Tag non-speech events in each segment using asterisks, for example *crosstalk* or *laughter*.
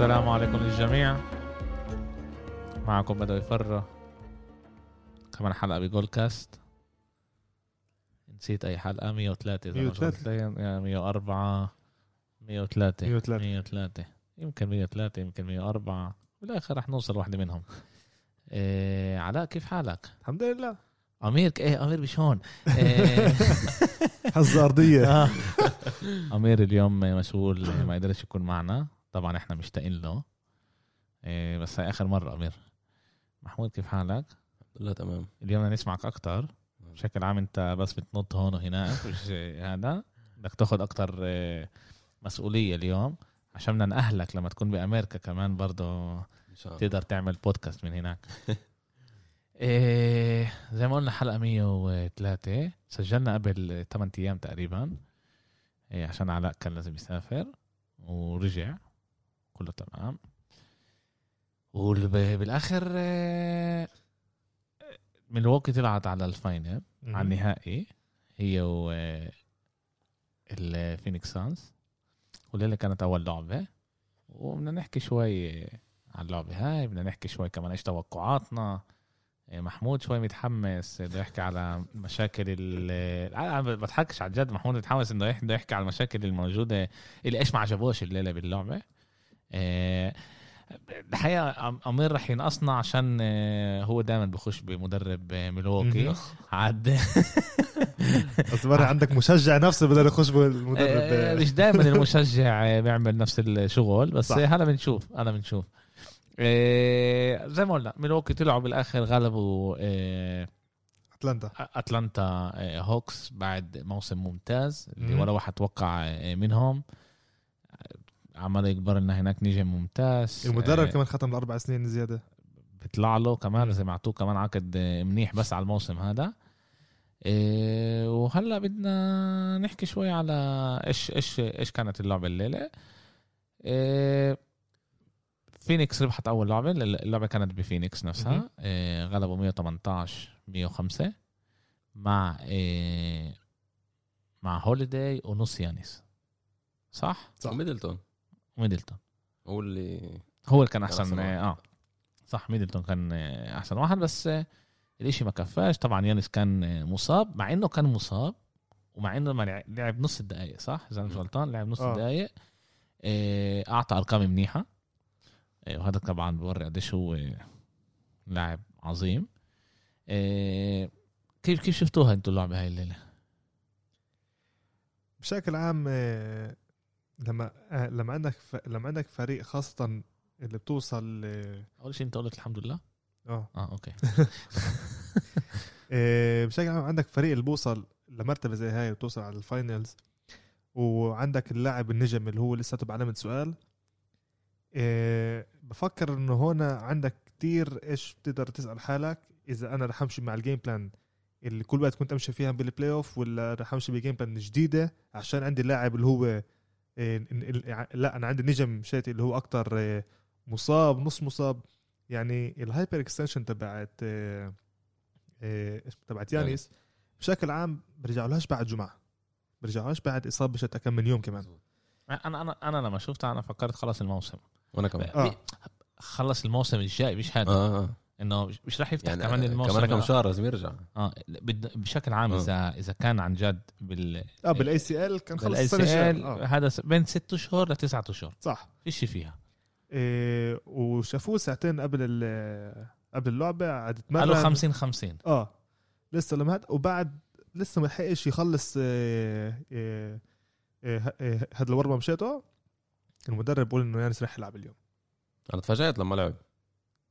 السلام عليكم للجميع. معكم بدو يفر كمان حلقة بجول كاست نسيت أي حلقة. 103 إذا ما 103. شفت يعني 104 103 103. 103 يمكن 103 يمكن 104 بالآخر رح نوصل واحدة منهم. إيه علاء كيف حالك؟ الحمد لله. أمير إيه أمير مش هون إيه. *laughs* حظ ارضيه *laughs* آه. أمير اليوم مسؤول ما قدرش يكون معنا. طبعا إحنا مشتاقين له. إيه، بس هاي آخر مرة أمير. محمود كيف حالك؟ لا تمام. اليوم بدنا نسمعك أكتر. بشكل عام أنت بس بتنط هون وهناك مش *laughs* هذا. بدك تاخذ أكتر إيه، مسؤولية اليوم عشان بدنا نأهلك لما تكون بأمريكا كمان برضه تقدر تعمل بودكاست من هناك. *laughs* إيه زي ما قلنا حلقة 103 سجلنا قبل 8 أيام تقريبا. إيه عشان علاء كان لازم يسافر. ورجع. كله تمام. وبالآخر إيه، Milwaukee طلعت على ال final على النهائي هي و إيه، ال Phoenix Suns والليلة كانت أول لعبة. وبدنا نحكي شوي على اللعبة هاي بدنا نحكي شوي كمان إيش توقعاتنا. إيه، محمود شوي متحمس بده يحكي على مشاكل ال أنا بضحكش على جد محمود متحمس إنه يحكي على المشاكل الموجودة اللي إيش ما عجبوش الليلة باللعبة. الحقيقة أم- أمير رح ينقصنا عشان آه، هو دائما بخش بمدرب آه، مهم. عاد *laughs* بس عندك مشجع نفسه نخش آه، بالمدرب مش دائما المشجع آه، بيعمل نفس الشغل بس صح. آه، هلا بنشوف هلا بنشوف آه، زي ما قلنا ميلواukee طلعوا بالآخر غلبوا آه، أتلانتا أتلانتا آه، Hawks بعد موسم ممتاز اللي. ولا واحد توقع آه، منهم عمال يكبر لنا هناك نجم ممتاز. المدرب آه، كمان ختم الأربع سنين زيادة. بيطلع له كمان مم. لازم يعطوه كمان عقد آه، منيح بس على الموسم هذا. إيه وهلا بدنا نحكي شوي على إيش إيش إيش كانت اللعبة الليلة. إيه فينيكس ربحت أول لعبة اللعبة كانت بفينيكس. نفسها. إيه غلبوا 118 105 مع إيه مع هوليداي ونص يانيس صح. صح. ميدلتون. ميدلتون هو اللي هو اللي كان أحسن. آه صح ميدلتون كان أحسن واحد بس الإشي ما كفاش طبعا يانس كان مصاب مع إنه كان مصاب ومع إنه ما لع- لعب نص الدقائق صح إذا مش. غلطان لعب نص آه. الدقائق آه، أعطى أرقام منيحة آه، وهذا طبعا بورجي قديش هو لاعب عظيم آه، كيف كيف شفتوها أنتوا اللعبة هاي الليلة؟ بشكل عام لما آه، لما عندك ف... لما عندك فريق خاصة اللي بتوصل أول شيء أنت قلت الحمد لله؟ آه. آه أوكي. *laughs* آه، بشكل عام عندك فريق اللي بوصل لمرتبة زي هاي وتوصل على ال finals وعندك اللاعب النجم اللي هو لساته بعلامه سؤال. آه، بفكر إنه هنا عندك كتير إيش بتقدر تسأل حالك إذا أنا رح أمشي مع ال game plan اللي كل وقت كنت أمشي فيها بال playoff ولا رح أمشي ب game plan جديدة عشان عندي اللاعب اللي هو لا أنا عندي نجم شاتي اللي هو أكتر آه، مصاب نص مصاب. يعني ال hyperextension تبعت آه، آه، تبعت يانيس بشكل عام برجعولهاش بعد جمعة. برجعولهاش بعد إصابة شتا كم من يوم كمان. أنا أنا أنا لما شفتها أنا فكرت خلص الموسم. وأنا كمان. آه. خلص الموسم الجاي مش هذا. آه آه. إنه مش- راح يفتح يعني كمان الموسم كمان كم آه شهر لازم يرجع. بد- بشكل عام آه. إذا اذا كان عن جد بال آه بالاي سي ال كان خلص بالاي السنة. ال آه. هذا بين ست شهور لتسعة اشهر صح. فيش فيها. إيه وشافوه ساعتين قبل ال- قبل اللعبة عاد قالوا تمرن 50 50 آه. لسه لما هاد وبعد لسه ما لحقش يخلص إيه إيه إيه هاد الورمه مشيته. المدرب بيقول إنه يانس رح يلعب اليوم. أنا تفاجأت لما لعب.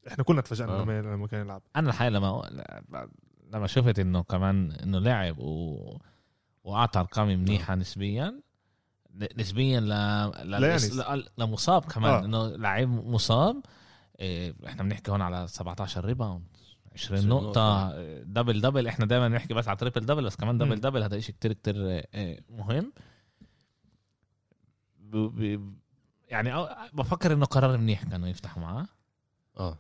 إحنا كلنا تفاجئنا آه. لما لما كان يلعب أنا الحقيقة لما لما شفت إنه كمان إنه لعب و... وأعطى ارقام منيحة نسبيا نسبيا ل... ل... ل... لمصاب كمان آه. إنه لعيب مصاب إيه، إحنا بنحكي هون على 17 ريباوند 20 20 نقطة نقطة. double double إحنا دائما بنحكي بس على triple double بس كمان. double double هذا شيء كتير كتير إيه، مهم ب... ب... يعني أو- بفكر إنه قرار منيح كانوا يفتحوا معاه آه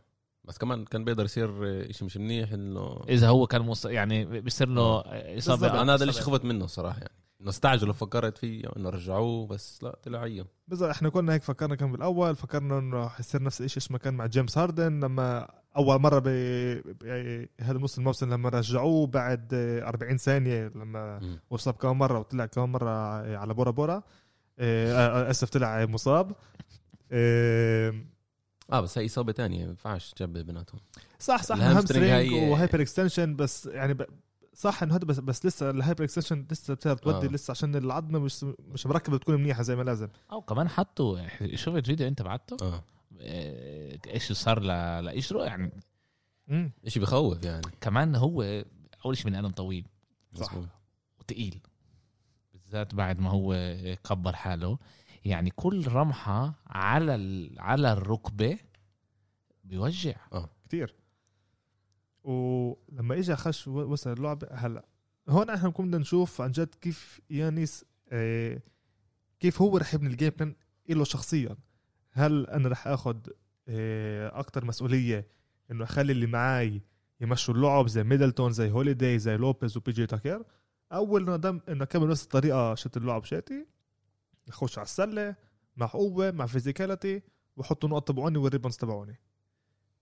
بس كمان كان بيقدر يصير شيء مش منيح إنه إذا هو كان مص... يعني بيصير له بالضبط. اصابه أنا هذا اللي إصابة- خفت منه الصراحة يعني. إنه استعجلوا فكرت فيه إنه رجعوه بس لا طلع عيا بالضبط. إحنا كنا هيك فكرنا كان بالأول فكرنا إنه حيصير نفس الشيء اسمه كان مع جيمس هاردن لما أول مرة ب ب- هذا نص الموسم لما رجعوه بعد 40 ثانية لما مم. وصاب كمان مرة وطلع كمان مرة على برا برا. آه، آه، آسف طلع مصاب. آه، آه بس هي إصابة تانية ما ينفعش تشبه بيناتهم. صح صح ال hamstring hamstring هي- و hyperextension بس يعني ب... صح إنه هذا بس بس لسه ال hyperextension لسه بتقدر تودي آه. لسه عشان العظمه مش مش مركبة تكون منيحة زي ما لازم. أو كمان حطوا شفت فيديو أنت بعته. آه. آه، إيش صار ل- لإجره يعني مم. اشي بخوف يعني. كمان هو أول شيء من قدم طويل. صح. وتقيل. بالذات بعد ما هو كبر حاله. يعني كل رمحة على ال- على الركبة بيوجع. كتير. ولما اجى خش و- وصل اللعبة هلأ هون إحنا بدنا نشوف عن جد كيف يانيس آه كيف هو رح يبني ال game plan له شخصيا. هل أنا رح اخذ آه أكتر مسؤولية إنه أخلي اللي معاي يمشوا اللعب زي ميدلتون زي هوليداي زي لوبيز وبي جي تاكر أو انه دم إنه كمل نفس الطريقة شت اللعب شاتي يخش على السلة مع قوة مع physicality وحطوا نقط تبعوني وال rebounds تبعوني.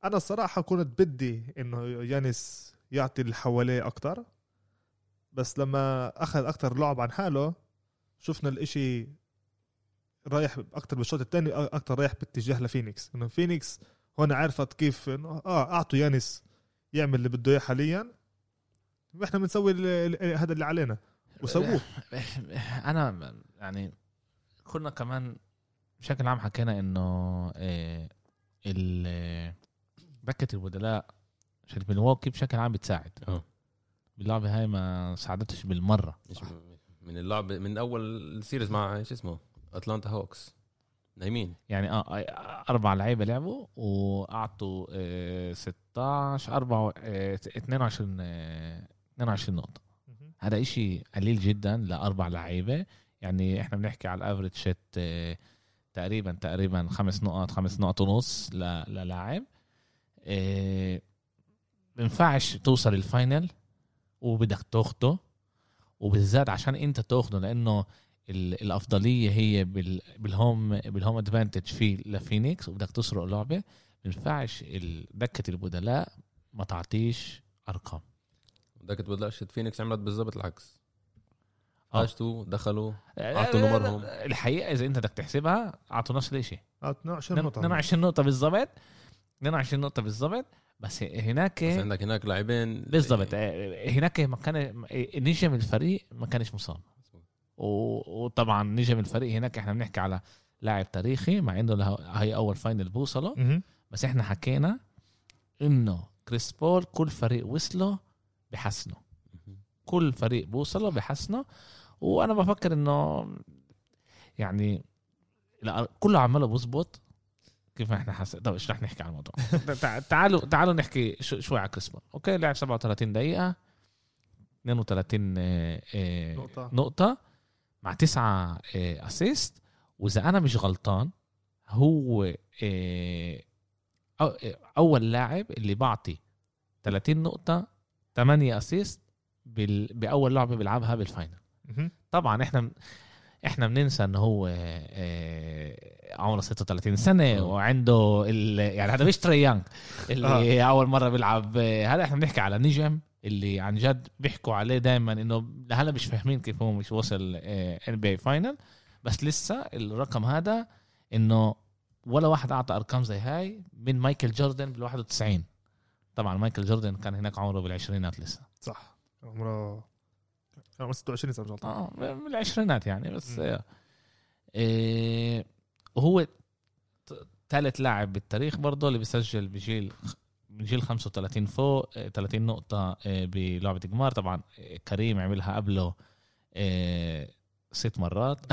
أنا الصراحة كنت بدي إنه يانس يعطي اللي حواليه أكتر بس لما أخذ أكتر لعب عن حاله شفنا الإشي رايح أكتر بالشوط الثاني أكتر رايح باتجاه لفينيكس. إنه فينيكس هون عرفت كيف إنه آه أعطوا يانس يعمل اللي بده إياه حاليا. وإحنا بنسوي هذا اللي علينا. وسووه. *laughs* أنا يعني كنا كمان بشكل عام حكينا إنه آه، ال- دكه البدلاء عشان Milwaukee بشكل عام بتساعد. آه. باللعبه هاي ما ساعدتش بالمرة. من اللعب من أول ال series مع شو اسمه؟ اتلانتا هوكس نايمين. يعني آه آه، أربع لعيبة لعبوا واعطوا آه، 16 4 22 آه، 22 نقطة. هذا إشي قليل جدا لأربع لعيبة. يعني إحنا بنحكي على ال average شت آه، تقريبا تقريبا خمس نقط خمس نقط ونص للاعب. آه، بينفعش توصل ال final وبدك تاخده وبالذات عشان انت تاخده لأنه ال- الأفضلية هي بال- بال home بال home advantage في لفينيكس وبدك تسرق لعبة. بينفعش دكة البدلاء ما تعطيش أرقام. بدك تبدلش فينيكس عملت بالضبط العكس. آه. هاجتوا دخلوا أعطوا نمرهم. الحقيقة إذا أنت بدك تحسبها أعطوا نفس الشيء آه 22 نقطة. 22 نقطة بالضبط. 22 نقطة بالضبط. بس هناك بس عندك هناك لاعبين. بالضبط. آه، هناك ما كان نجم الفريق ما كانش مصاب. و- وطبعا نجم الفريق هناك إحنا بنحكي على لاعب تاريخي مع إنه له- هاي أول final بوصله. بس إحنا حكينا إنه كريس بول كل فريق وصله بحسنه. كل فريق بوصله بحسنه. وأنا بفكر انه يعني لا، كله عماله بظبط كيف إحنا حس... طب إيش رح نحكي عن الموضوع *laughs* تع- تعالوا تعالوا نحكي شو- شوي على كريس بول أوكي لعب 37 دقيقة 32 آه، آه، نقطة. نقطة مع تسعة آه، assist وإذا أنا مش غلطان هو آه، آه، أول لاعب اللي بعطي 30 نقطة 8 assist بال... بأول لعبة بيلعبها بال final. طبعا إحنا إحنا بننسى انه هو آه، عمره 36 سنة آه. وعنده ال... يعني هذا مش تري يانج اللي أول مرة بيلعب آه، هذا إحنا بنحكي على نجم اللي عن جد بيحكوا عليه دائما إنه لهلا مش فاهمين كيف هو مش وصل NBA final بس لسه الرقم هذا إنه ولا واحد أعطى أرقام زي هاي من مايكل جوردن بال 91 طبعا مايكل جوردن كان هناك عمره بالعشرينات لسه. صح. عمره 26 سنه مش غلطان آه من العشرينات يعني بس. آه، إيه وهو ثالث لاعب بالتاريخ برضه اللي بيسجل بجيل من جيل 35 فوق آه، 30 نقطة آه، بلعبة جمار طبعا كريم عملها قبله ست مرات *laughs*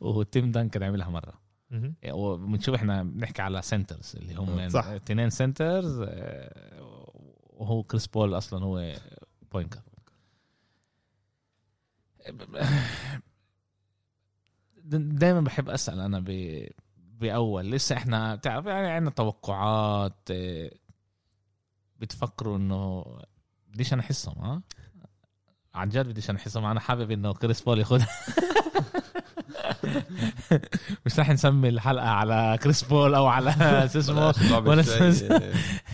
وتيم دانكن عملها مرة. وبنشوف إحنا بنحكي على سنترز اللي هم. اثنين سنترز وهو كريس بول أصلا هو بوينت دائما بحب أسأل أنا ب بأول لسه إحنا بتعرف يعني عندنا توقعات آه، بتفكروا إنه ليش أنا أحسهم ها؟ عن جد بديش انحسم أنا حابب إنه كريس بول ياخذها *laughs* مش رح نسمي الحلقة على كريس بول أو على شو اسمه؟ ولا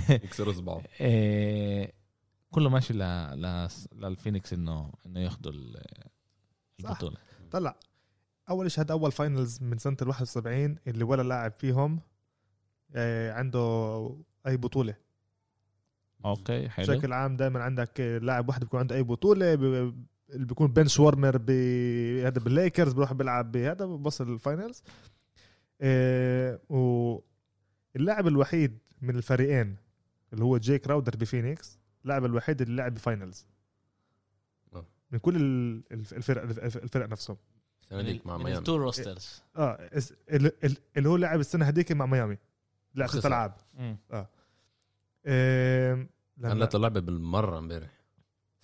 يكسروا صباعه *laughs* كله ماشي ل... ل... للفينيكس انه إنه ياخذوا. البطولة. طلع. أول شيء هذا أول finals من سنة ال 71 اللي ولا لاعب فيهم آه، عنده أي بطولة. أوكي حلو. بشكل عام دائما عندك لاعب واحد بيكون عنده أي بطولة ب- اللي بيكون bench warmer بهذا بالليكرز بروح بيلعب بهذا بوصل ال finals آه، واللاعب الوحيد من الفريقين اللي هو جاي كراودر بفينيكس اللاعب الوحيد اللي لعب ب finals آه. من كل ال- الف- الفرق الفرق نفسهم. ديك مع ميامي. التور روسترز آه اس- ال- ال- اللي هو لعب السنة هذيك مع ميامي. لعب ست. ألعاب. لما- خلت اللعبه بالمرة امبارح.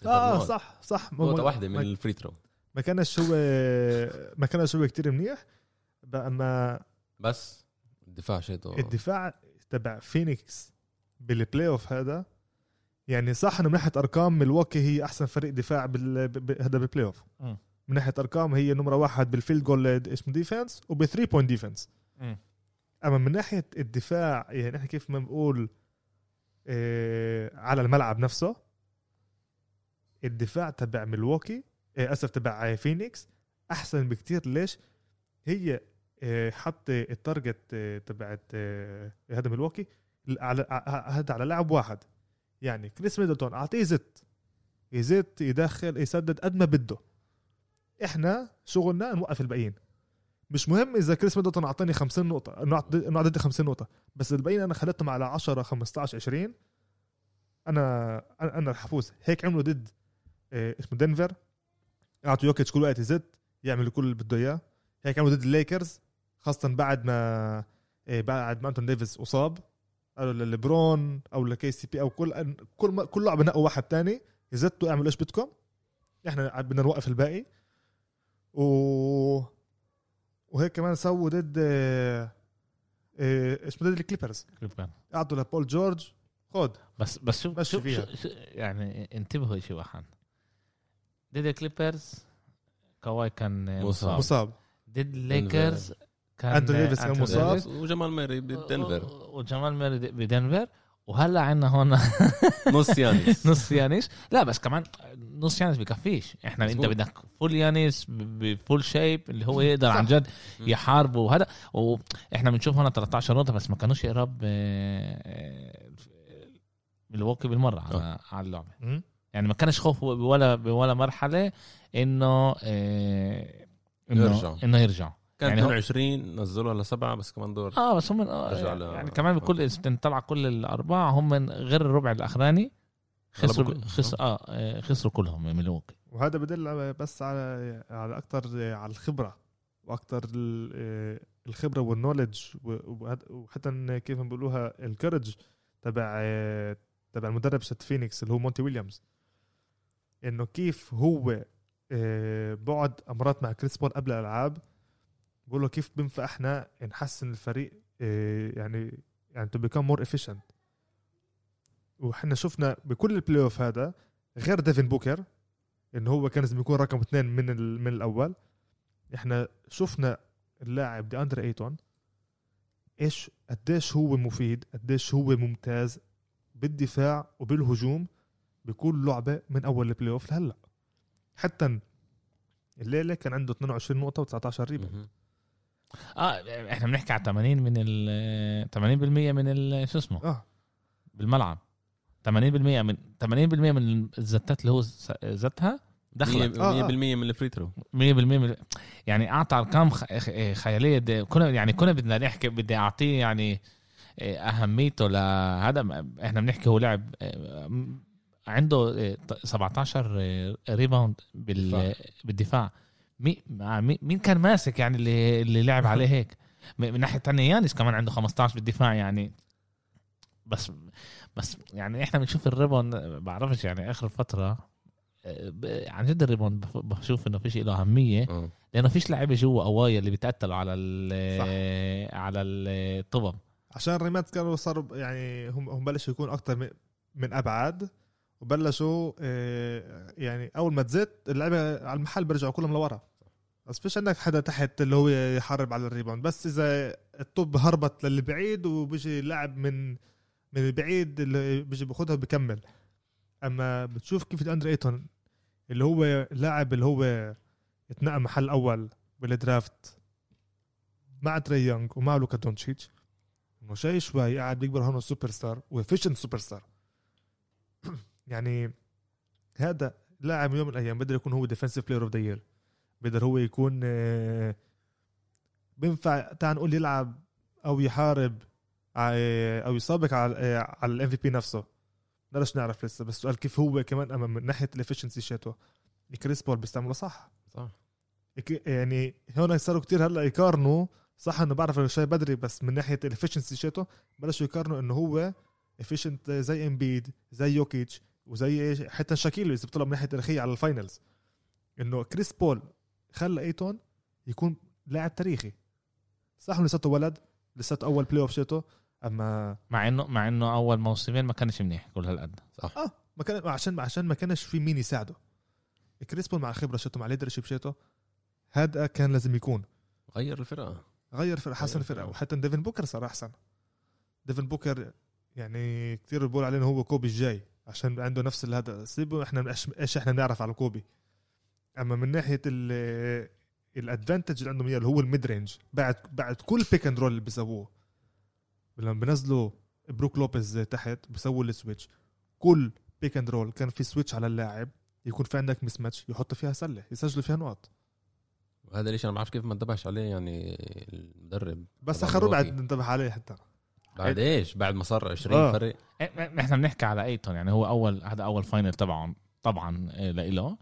آه صح صح. نقطة واحدة من ال free throw ما كانش هو ما كانش هو كتير منيح. اما بس الدفاع شيته الدفاع تبع فينيكس بال playoff هذا يعني صح إنه من ناحية أرقام ميلواكي هي أحسن فريق دفاع بال... ب- هذا بال playoff. من ناحية أرقام هي نمرة واحد بال field goal اسمه defense وب three point defense. أما من ناحية الدفاع يعني إحنا كيف ما بنقول آه على الملعب نفسه الدفاع تبع ميلواكي آه أسف تبع فينيكس أحسن بكتير. ليش؟ هي آه حط ال target آه تبعت هذا ع- هذا على لاعب واحد. يعني كريس ميدلتون أعطيه زت يزت يدخل يسدد قد ما بده. إحنا شغلنا نوقف الباقيين. مش مهم إذا كريس ميدلتون أعطاني 50 نقطة إنه اعطيتي 50 نقطة. بس الباقيين أنا خليتهم على 10 15 20 أنا أنا أفوز. هيك عملوا ضد آه، اسمه دنفر. أعطوا يوكيتش كل وقت يزت يعمل كل اللي بده إياه. هيك عملوا ضد الليكرز خاصة بعد ما آه، بعد ما أنتوني ديفيس أصاب. قالوا لليبرون أو ل KCP أو كل كل ما كل لعبة نقوا واحد تاني يزتوا اعملوا إيش بدكم؟ إحنا بدنا نوقف الباقي. و وهيك كمان سووا ضد آه، آه، اسمه ضد الكليبرز. كليبر. اعطوا لبول جورج. خد. بس بس شوف فيها. شو- شو- يعني انتبهوا شيء واحد ضد الكليبرز كواي كان مصاب. مصاب. مصاب. ضد الليكرز كان أنتوني ديفيس كان مصاب. وجمال ماري بدنفر وجمال ماري بدنفر وهلا عندنا هون *laughs* نص يانيس *laughs* نص يانيس لا بس كمان نص يانيس بكفيش إحنا أنت مظبوط. بدك فول يانيس بفول شيب اللي هو يقدر صح. عن جد. يحاربه وهذا وإحنا بنشوف هون 13 نقطة بس ما كانوش يقرب آه، آه، ملواكي بالمرة على على اللعبة. يعني ما كانش خوف ولا بولا مرحلة إنه آه، انه يرجعوا. إنه يرجعوا كان يعني هو- 22 نزلوا لسبعة بس كمان دور. آه بس هم آه ل- يعني كمان بكل إذا طلع كل الأربعة هم من غير الربع الأخراني خسروا خسر آه آه، خسروا كلهم من ملوك وهذا بدل بس على على أكثر على الخبرة وأكثر الخبرة وال knowledge وحتى كيف ما بيقولوها ال courage تبع تبع المدرب شت فينيكس اللي هو مونتي ويليامز. إنه كيف هو آه، بعد أمرات مع كريس بول قبل الألعاب بقول له كيف بينفع إحنا نحسن الفريق آه، يعني يعني to بيكون more efficient. وحنا شفنا بكل ال playoff هذا غير ديفن بوكر إنه هو كان لازم يكون رقم اثنين من من الأول. إحنا شفنا اللاعب دي اندري أيتون إيش قديش هو مفيد قديش هو ممتاز بالدفاع وبالهجوم بكل لعبة من أول ال playoff لهلأ. حتى الليلة كان عنده 22 نقطة و19 rebound مهم. آه إحنا بنحكي على 80 من ال 80% من ال- شو اسمه؟ آه. بالملعب. 80% من 80% من الزتات اللي هو زتها دخلت. 100% آه، آه. من ال free throw 100% من يعني اعطى ارقام خ- خ- خيالية كنا يعني كنا بدنا نحكي بدي أعطيه يعني آه، أهميته لهذا إحنا بنحكي هو لعب عنده آه، ط- 17 آه، rebound بال- دفاع. بالدفاع. مين مع مين مين كان ماسك يعني اللي اللي لعب عليه هيك؟ من ناحية تانية يانس كمان عنده 15 بالدفاع يعني. بس بس يعني إحنا بنشوف ال rebound بعرفش يعني آخر فترة آه، ب- عن جد ال rebound بف- بشوف إنه فيش له أهمية. آه. لأنه فيش لعيبة جوا قوايا اللي بيتقتلوا على ال صح. على الطبب عشان الريمات كانوا صاروا يعني هم هم بلشوا يكون أكثر من, من أبعاد وبلشوا آه، يعني أول ما تزت اللعيبة على المحل بيرجعوا كلهم لورا. بس فيش عندك حدا تحت اللي هو يحارب على ال rebound. بس إذا الطبة هربت للي بعيد وبيجي لاعب من من البعيد اللي بيجي باخدها وبكمل أما بتشوف كيف اندري أيتون اللي هو لاعب اللي هو اتنقل محل أول بال draft مع تري يونغ ومع لوكا دونتشيتش إنه شوي شوي قاعد بيكبر هون superstar و efficient superstar يعني هذا لاعب يوم من الأيام بقدر يكون هو defensive player of the year بقدر هو يكون آه، بينفع تعال نقول يلعب أو يحارب ع- أو يسابق على آه، على ال MVP نفسه. بدناش نعرف لسه بس السؤال كيف هو كمان أما من ناحية ال efficiency شاته كريس بول بيستعمله صح؟ صح. يعني هون صاروا كتير هلأ يقارنوا. صح إنه بعرف إنه شوي بدري بس من ناحية ال efficiency شيته بلشوا يقارنوا إنه هو efficient زي امبيد زي يوكيتش وزي حتى شاكيل إذا بتطلع من ناحية تاريخية على ال finals إنه كريس بول خلى إيتون يكون لاعب تاريخي. صح إنه لساته ولد لساته أول playoff شيته أما مع انه مع إنه أول موسمين ما كانش منيح كل هالقد. صح. آه ما كان عشان عشان ما كانش في مين يساعده. كريس بول مع خبرة شيته مع leadership شيته هذا كان لازم يكون. غير الفرقة. غير فرق حسن الفرقة. وحتى ديفن بوكر صار أحسن. ديفن بوكر يعني كثير بقول عليه إنه هو كوبي الجاي عشان عنده نفس هذا سيبه إحنا إيش إحنا بنعرف على كوبي؟ أما من ناحية ال ال advantage اللي عندهم اياه اللي هو ال mid range. بعد بعد كل pick and roll اللي بيسووه لما بنزلوا بروك لوبيز تحت بيسووا ال switch. كل pick and roll كان في switch على اللاعب يكون في عندك mismatch يحط فيها سلة يسجلوا فيها نقط وهذا ليش أنا ما بعرف كيف ما انتبهش عليه يعني المدرب. بس اخر ربع. انتبه عليه حتى. بعد إيش؟ بعد ما صار 20 آه. فرق إيه، نحن بنحكي على أيتون يعني هو أول هذا أول final تبعهم طبعا إيه، لإله.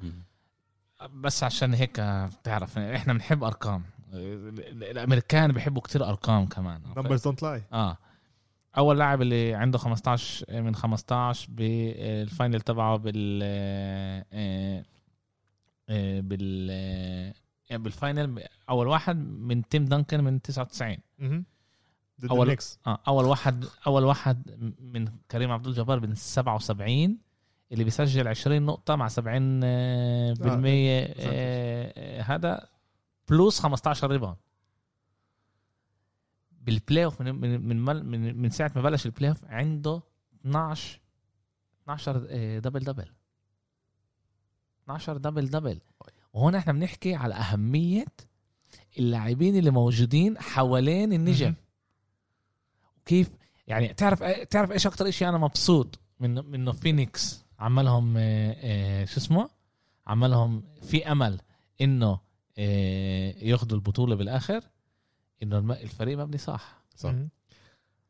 بس عشان هيك بتعرف إحنا بنحب أرقام. ال- الأمريكان بيحبوا كتير أرقام كمان. numbers don't lie آه. أول لاعب اللي عنده 15 من 15 بال final تبعه بال آه، آه، بال آه، بال final أول واحد من تيم دانكن من 99 ضد أول- النكس آه أول واحد أول واحد من كريم عبد الجبار من 77 اللي بيسجل 20 نقطة مع 70 آه، بالمية آه، آه، هذا plus 15 rebound بال playoff من من من, من من ساعة ما بلش ال playoff عنده 12 12 آه، double double 12 double double وهون إحنا بنحكي على أهمية اللاعبين اللي موجودين حوالين النجم. مهم. كيف؟ يعني تعرف تعرف إيش أكتر إشي أنا مبسوط من من انه فينيكس عملهم آه، آه، شو اسمه؟ عملهم في أمل إنه آه، ياخذوا البطولة بالآخر إنه الم- الفريق مبني صح. صح.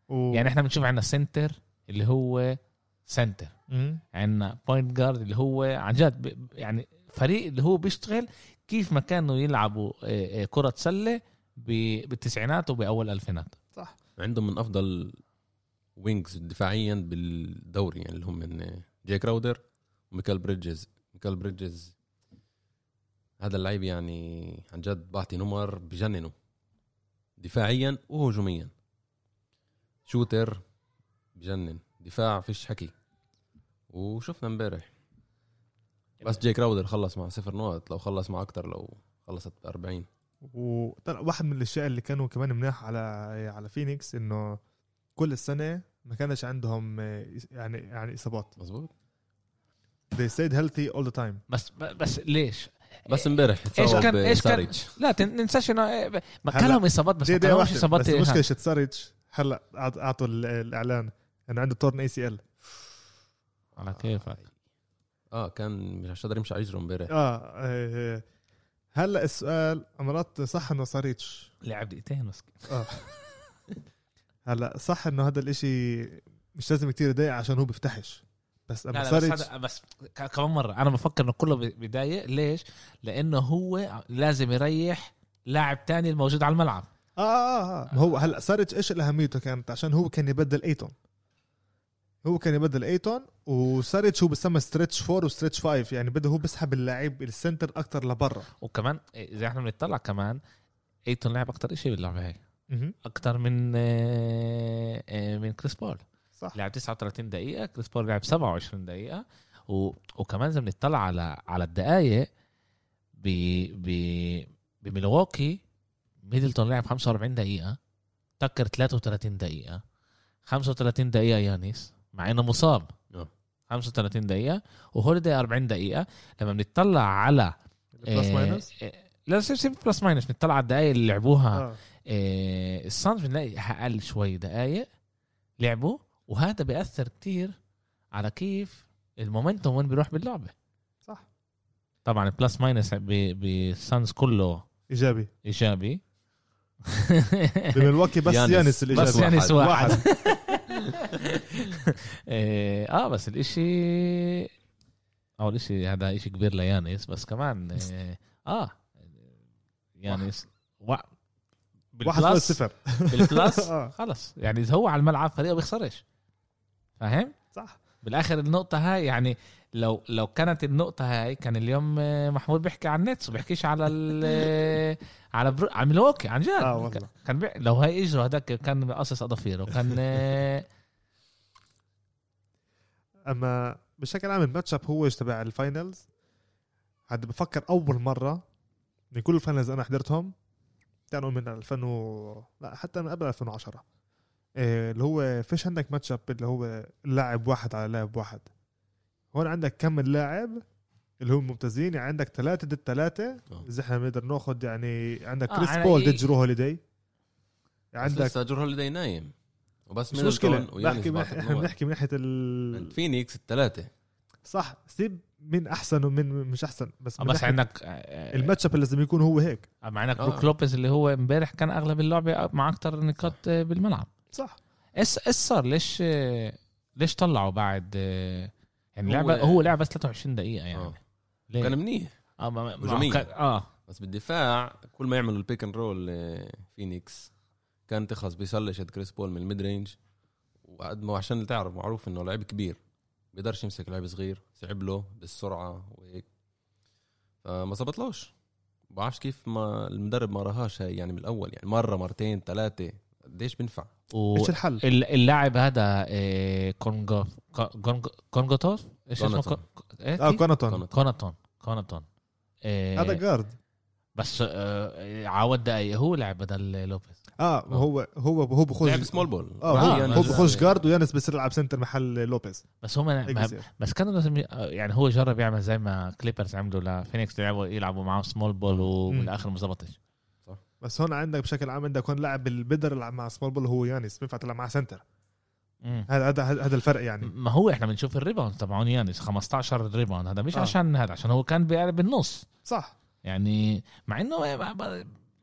و... يعني إحنا بنشوف عندنا center اللي هو center. عندنا point guard اللي هو عن جد ب- يعني فريق اللي هو بيشتغل كيف ما كانوا يلعبوا كرة سلة ب- بالتسعينات وبأول الألفينات صح. عندهم من أفضل wings دفاعيا بالدوري يعني اللي هم من جاي كراودر وميكال بريدجز. ميكال بريدجز هذا اللعيب يعني عن جد بعطي نمر بجننه. دفاعيا وهجوميا. shooter بجنن. دفاع فيش حكي. وشفنا امبارح. بس جاي كراودر خلص مع صفر نقط. لو خلص مع أكتر لو خلصت ب 40 وطلع واحد من الأشياء اللي كانوا كمان مناح على على فينيكس إنه كل السنة ما كانش عندهم آه، يعني يعني إصابات. مزبوط they stayed healthy all the time. بس بس ليش؟ بس امبارح إيش كان إيش كان؟ لا تن- ننساش إنه إيه، ما كان لهم إصابات بس ما كان واحدة. إصابات بس المشكلة ها. ساريتش هلا أعطوا ال- الإعلان. انه عنده torn ACL على كيفك. آه كان مش قادر يمشي على رجله امبارح. آه آه، هلا السؤال مرات صح إنه ساريتش لعب دقيقتين بس. آه. *laughs* هلا صح إنه هذا الإشي مش لازم كتير يضايق عشان هو بيفتحش. بس لا أما لا بس, ساريتش هذا بس كمان مرة أنا بفكر إنه كله بي- بيضايق. ليش؟ لأنه هو لازم يريح لاعب تاني الموجود على الملعب. آه آه آه ما هو هلا ساريتش إيش أهميته كانت؟ عشان هو كان يبدل أيتون. هو كان يبدل أيتون وساريتش هو بسمى stretch four و stretch five يعني بده هو بيسحب اللاعب ال center أكتر لبرا. وكمان إذا إحنا بنطلع كمان أيتون لعب أكتر شيء باللعبة هاي. أكتر من آه، آه، من كريس بول. صح. لعب 39 دقيقة كريس بول لعب 27 دقيقة. و... وكمان اذا بنطلع على على الدقائق ب ب بميلواكي ميدلتون لعب 45 دقيقة. تاكر 33 دقيقة. 35 دقيقة يانيس مع إنه مصاب. آه. 35 دقيقة وهوليدي 40 دقيقة. لما بنطلع على plus minus آه، لا سيب سيب plus minus بنطلع على الدقائق اللي لعبوها. آه، السانز بنلاقي أقل شوي دقائق لعبوا وهذا بيأثر كتير على كيف ال momentum وين بيروح باللعبة. صح. طبعا ال plus minus ب- بالسانز كله إيجابي. إيجابي. *laughs* بملواكي بس يانس. يانس الايجابي بس يانس واحد. واحد. *laughs* آه آه، بس الإشي أول إشي هذا إشي كبير ليانس بس كمان آه, آه يانس. و... واحد الصفر بالبلس *laughs* آه. خلص. يعني إذا هو على الملعب فريقه بيخسرش فاهم؟ صح. بالآخر النقطة هاي يعني لو لو كانت النقطة هاي كان اليوم آه، محمود بيحكي عن النتس وبيحكيش على ال على برو... على ميلواukee عن جد. والله. كان بي... لو هاي إجروا هذاك كان قصص اظافير وكان آه، أما بشكل عام ال match up هو تبع ال finals؟ هذا بفكر أول مرة من كل ال finals أنا حضرتهم كانوا من 2000 و... لا حتى من قبل 2010 إيه اللي هو فيش عندك match up اللي هو لاعب واحد على لاعب واحد. هون عندك كم من لاعب اللي هم ممتازين؟ يعني عندك ثلاثة ضد ثلاثة آه. إذا إحنا بنقدر ناخذ يعني عندك آه، كريس على بول ضد جرو هوليداي عندك لسه جور هوليداي نايم. وبس مش مشكلة. بحكي إحنا. بنحكي من ناحية ال فينيكس الثلاثة صح. سيب مين أحسن ومين مش أحسن بس آه، من بس عندك آه، ال match up لازم يكون هو هيك. مع عندك آه. بروك لوبيز اللي هو إمبارح كان أغلب اللعبه مع أكتر نقاط آه، بالملعب. صح. إيش إيش صار؟ ليش آه، ليش طلعوا بعد آه، يعني هو- لعبه هو لعب بس 23 دقيقة يعني. آه. ليه؟ كان منيح. آه ما-. كان- آه. بس بالدفاع كل ما يعملوا ال pick and roll آه، فينيكس كان تخلص بيصلش كريس بول من الميد رينج وقد ما عشان تعرف معروف إنه لعيب كبير. بيقدرش يمسك لعيب صغير صعب له بالسرعة وهيك فما زبطلوش بعرفش كيف ما المدرب ما راهاش هاي يعني من الأول يعني مرة مرتين ثلاثة قديش بينفع و... إيش الحل؟ ال- اللاعب هذا آه، كونغو كونغو كونغوتوف إيش اسمه كوناتون. كو- إيه؟ آه كيف؟ كوناتون كوناتون. كوناتون كوناتون آه، هذا جارد بس آه، دقايق. هو لعب بدل لوبيز. آه هو هو هو بخش لعب small ball آه آه، هو, يعني هو بخش guard ويانس بصير يلعب center محل لوبيز. بس هم بس كانوا لازم ي- يعني هو جرب يعمل زي ما كليبرز عملوا لفينيكس يلعبوا يلعبوا معاه small ball وبالاخر ما زبطش بس هون عندك بشكل عام عندك هون لاعب اللي بيقدر يلعب مع small ball هو يانس بينفع تلعب مع center. هذا هذا هذا الفرق يعني. ما هو إحنا بنشوف ال rebound تبعون يانس 15 ريباوند هذا مش آه. عشان هذا عشان هو كان بيلعب بالنص. صح. يعني مع إنه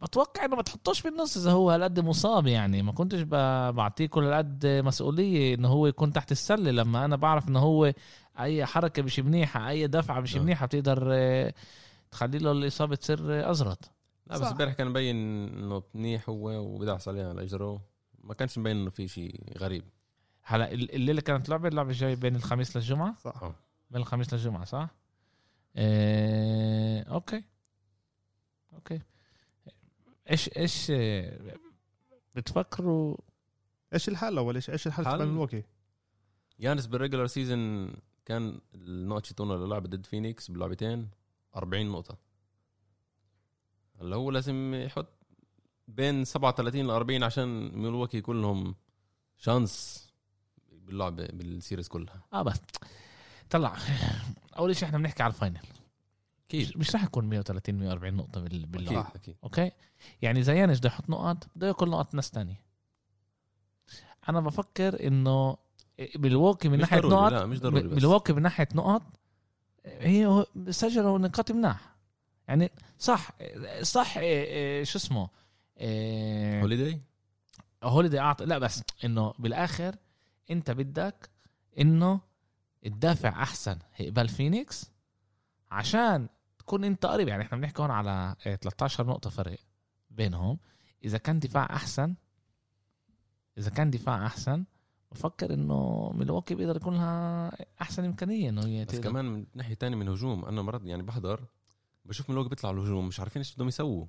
بتوقع إنه ما تحطوش بالنص إذا هو هالقد مصاب يعني ما كنتش ب- بعطيه كل هالقد مسؤولية إنه هو يكون تحت السلة لما أنا بعرف إنه هو أي حركة مش منيحة أي دفعة مش آه. منيحة بتقدر تخلي له الإصابة تصير ازرط لا بس. امبارح كان مبين إنه منيح هو وبدعس عليها على اجره ما كانش مبين إنه في شيء غريب هلا ال- الليلة كانت لعبة اللعبة الجاية بين الخميس للجمعة صح. بين الخميس للجمعة صح؟ إيه... okay okay. إيش إيش بتفكروا؟ إيش الحل أول؟ شيء إيش الحل حل؟ تبع ميلواكي يانس بال regular season كان النقط شيتونا للعبة ضد فينيكس باللعبتين 40 نقطة. هلا هو لازم يحط بين 37 ل 40 عشان ميلواكي يكون لهم chance باللعبة بال series كلها. آه بس. طلع. أول شيء إحنا بنحكي على ال final أكيد. مش, رح يكون 130 140 نقطة بال- أكيد باللعبه أكيد. okay؟ يعني زي يانس بده يحط نقط بده ياكل نقط ناس تانية. أنا بفكر إنه ميلواكي من ناحية نقط لا، مش ضروري. ميلواكي من ناحية نقط هي سجلوا نقاط مناح. يعني صح صح إيه، إيه، شو اسمه هوليداي هوليدي أعطى لا بس إنه بالآخر أنت بدك إنه تدافع أحسن. قبال فينيكس عشان تكون انت قريب. يعني إحنا بنحكي هون على إيه، 13 نقطة فرق بينهم. إذا كان دفاع أحسن إذا كان دفاع أحسن بفكر إنه ميلواukee بيقدر يكون لها أحسن إمكانية إنه هي بس تقدر- كمان من ناحية تانية من هجوم أنا مرات يعني بحضر بشوف ميلواكي بيطلع الهجوم مش عارفين إيش بدهم يسووا.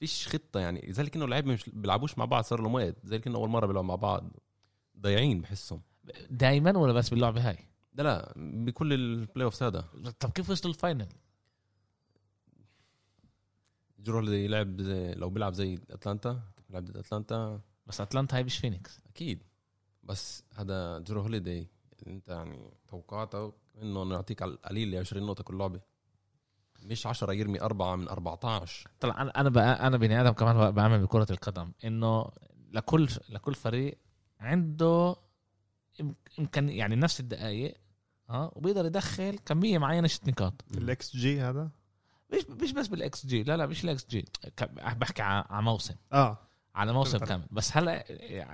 فيش خطة يعني. زي كأنه اللعيبة مش بيلعبوش مع بعض صار لهم وقت. زي كأنه أول مرة بيلعبوا مع بعض. ضايعين بحسهم. دايما ولا بس باللعبة هاي؟ لا لا بكل ال playoffs هذا. طب كيف وصلوا ال final؟ جرو هوليدي لعب زي لو بيلعب زي أتلانتا كيف لعب ضد أتلانتا. بس أتلانتا هاي مش فينيكس. أكيد. بس هذا جرو هوليدي أنت يعني توقعاته إنه نعطيك على القليل 20 نقطة كل لعبة. مش 10 يرمي أربعة من 14 طلع أنا أنا بقى أنا بني آدم كمان بعمل بكرة القدم إنه لكل لكل فريق عنده يمكن يعني نفس الدقائق آه وبيقدر يدخل كمية معينة شت نقاط. الاكس جي هذا؟ مش مش بس بالاكس جي لا لا مش الاكس جي بحكي على موسم. آه. على موسم. كامل. بس هلا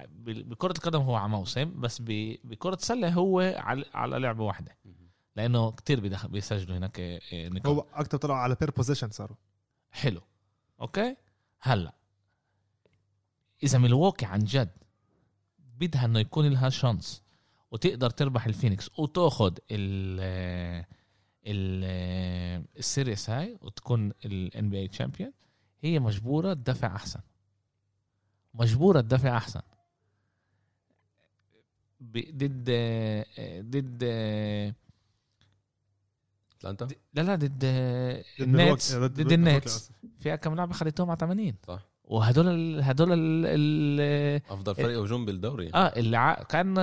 ب- بكرة القدم هو على موسم بس بكرة السله هو على على لعبة واحدة. لأنه كتير بيسجلوا هناك آه، نقاط. هو أكثر طلعوا على per possession صاروا. حلو. okay؟ هلا إذا ميلواكي عن جد بدها إنه يكون لها chance وتقدر تربح الفينيكس وتأخذ ال series هاي وتكون ال NBA champion هي مجبورة تدافع أحسن. مجبورة تدافع أحسن. ضد ضد أتلانتا؟ لا لا ضد ضد النتس. ضد النتس. فيها كم لعبه خليتهم على 80 صح. وهدول ال هدول ال ال أفضل فريق هجوم بالدوري. آه اللي ع... كان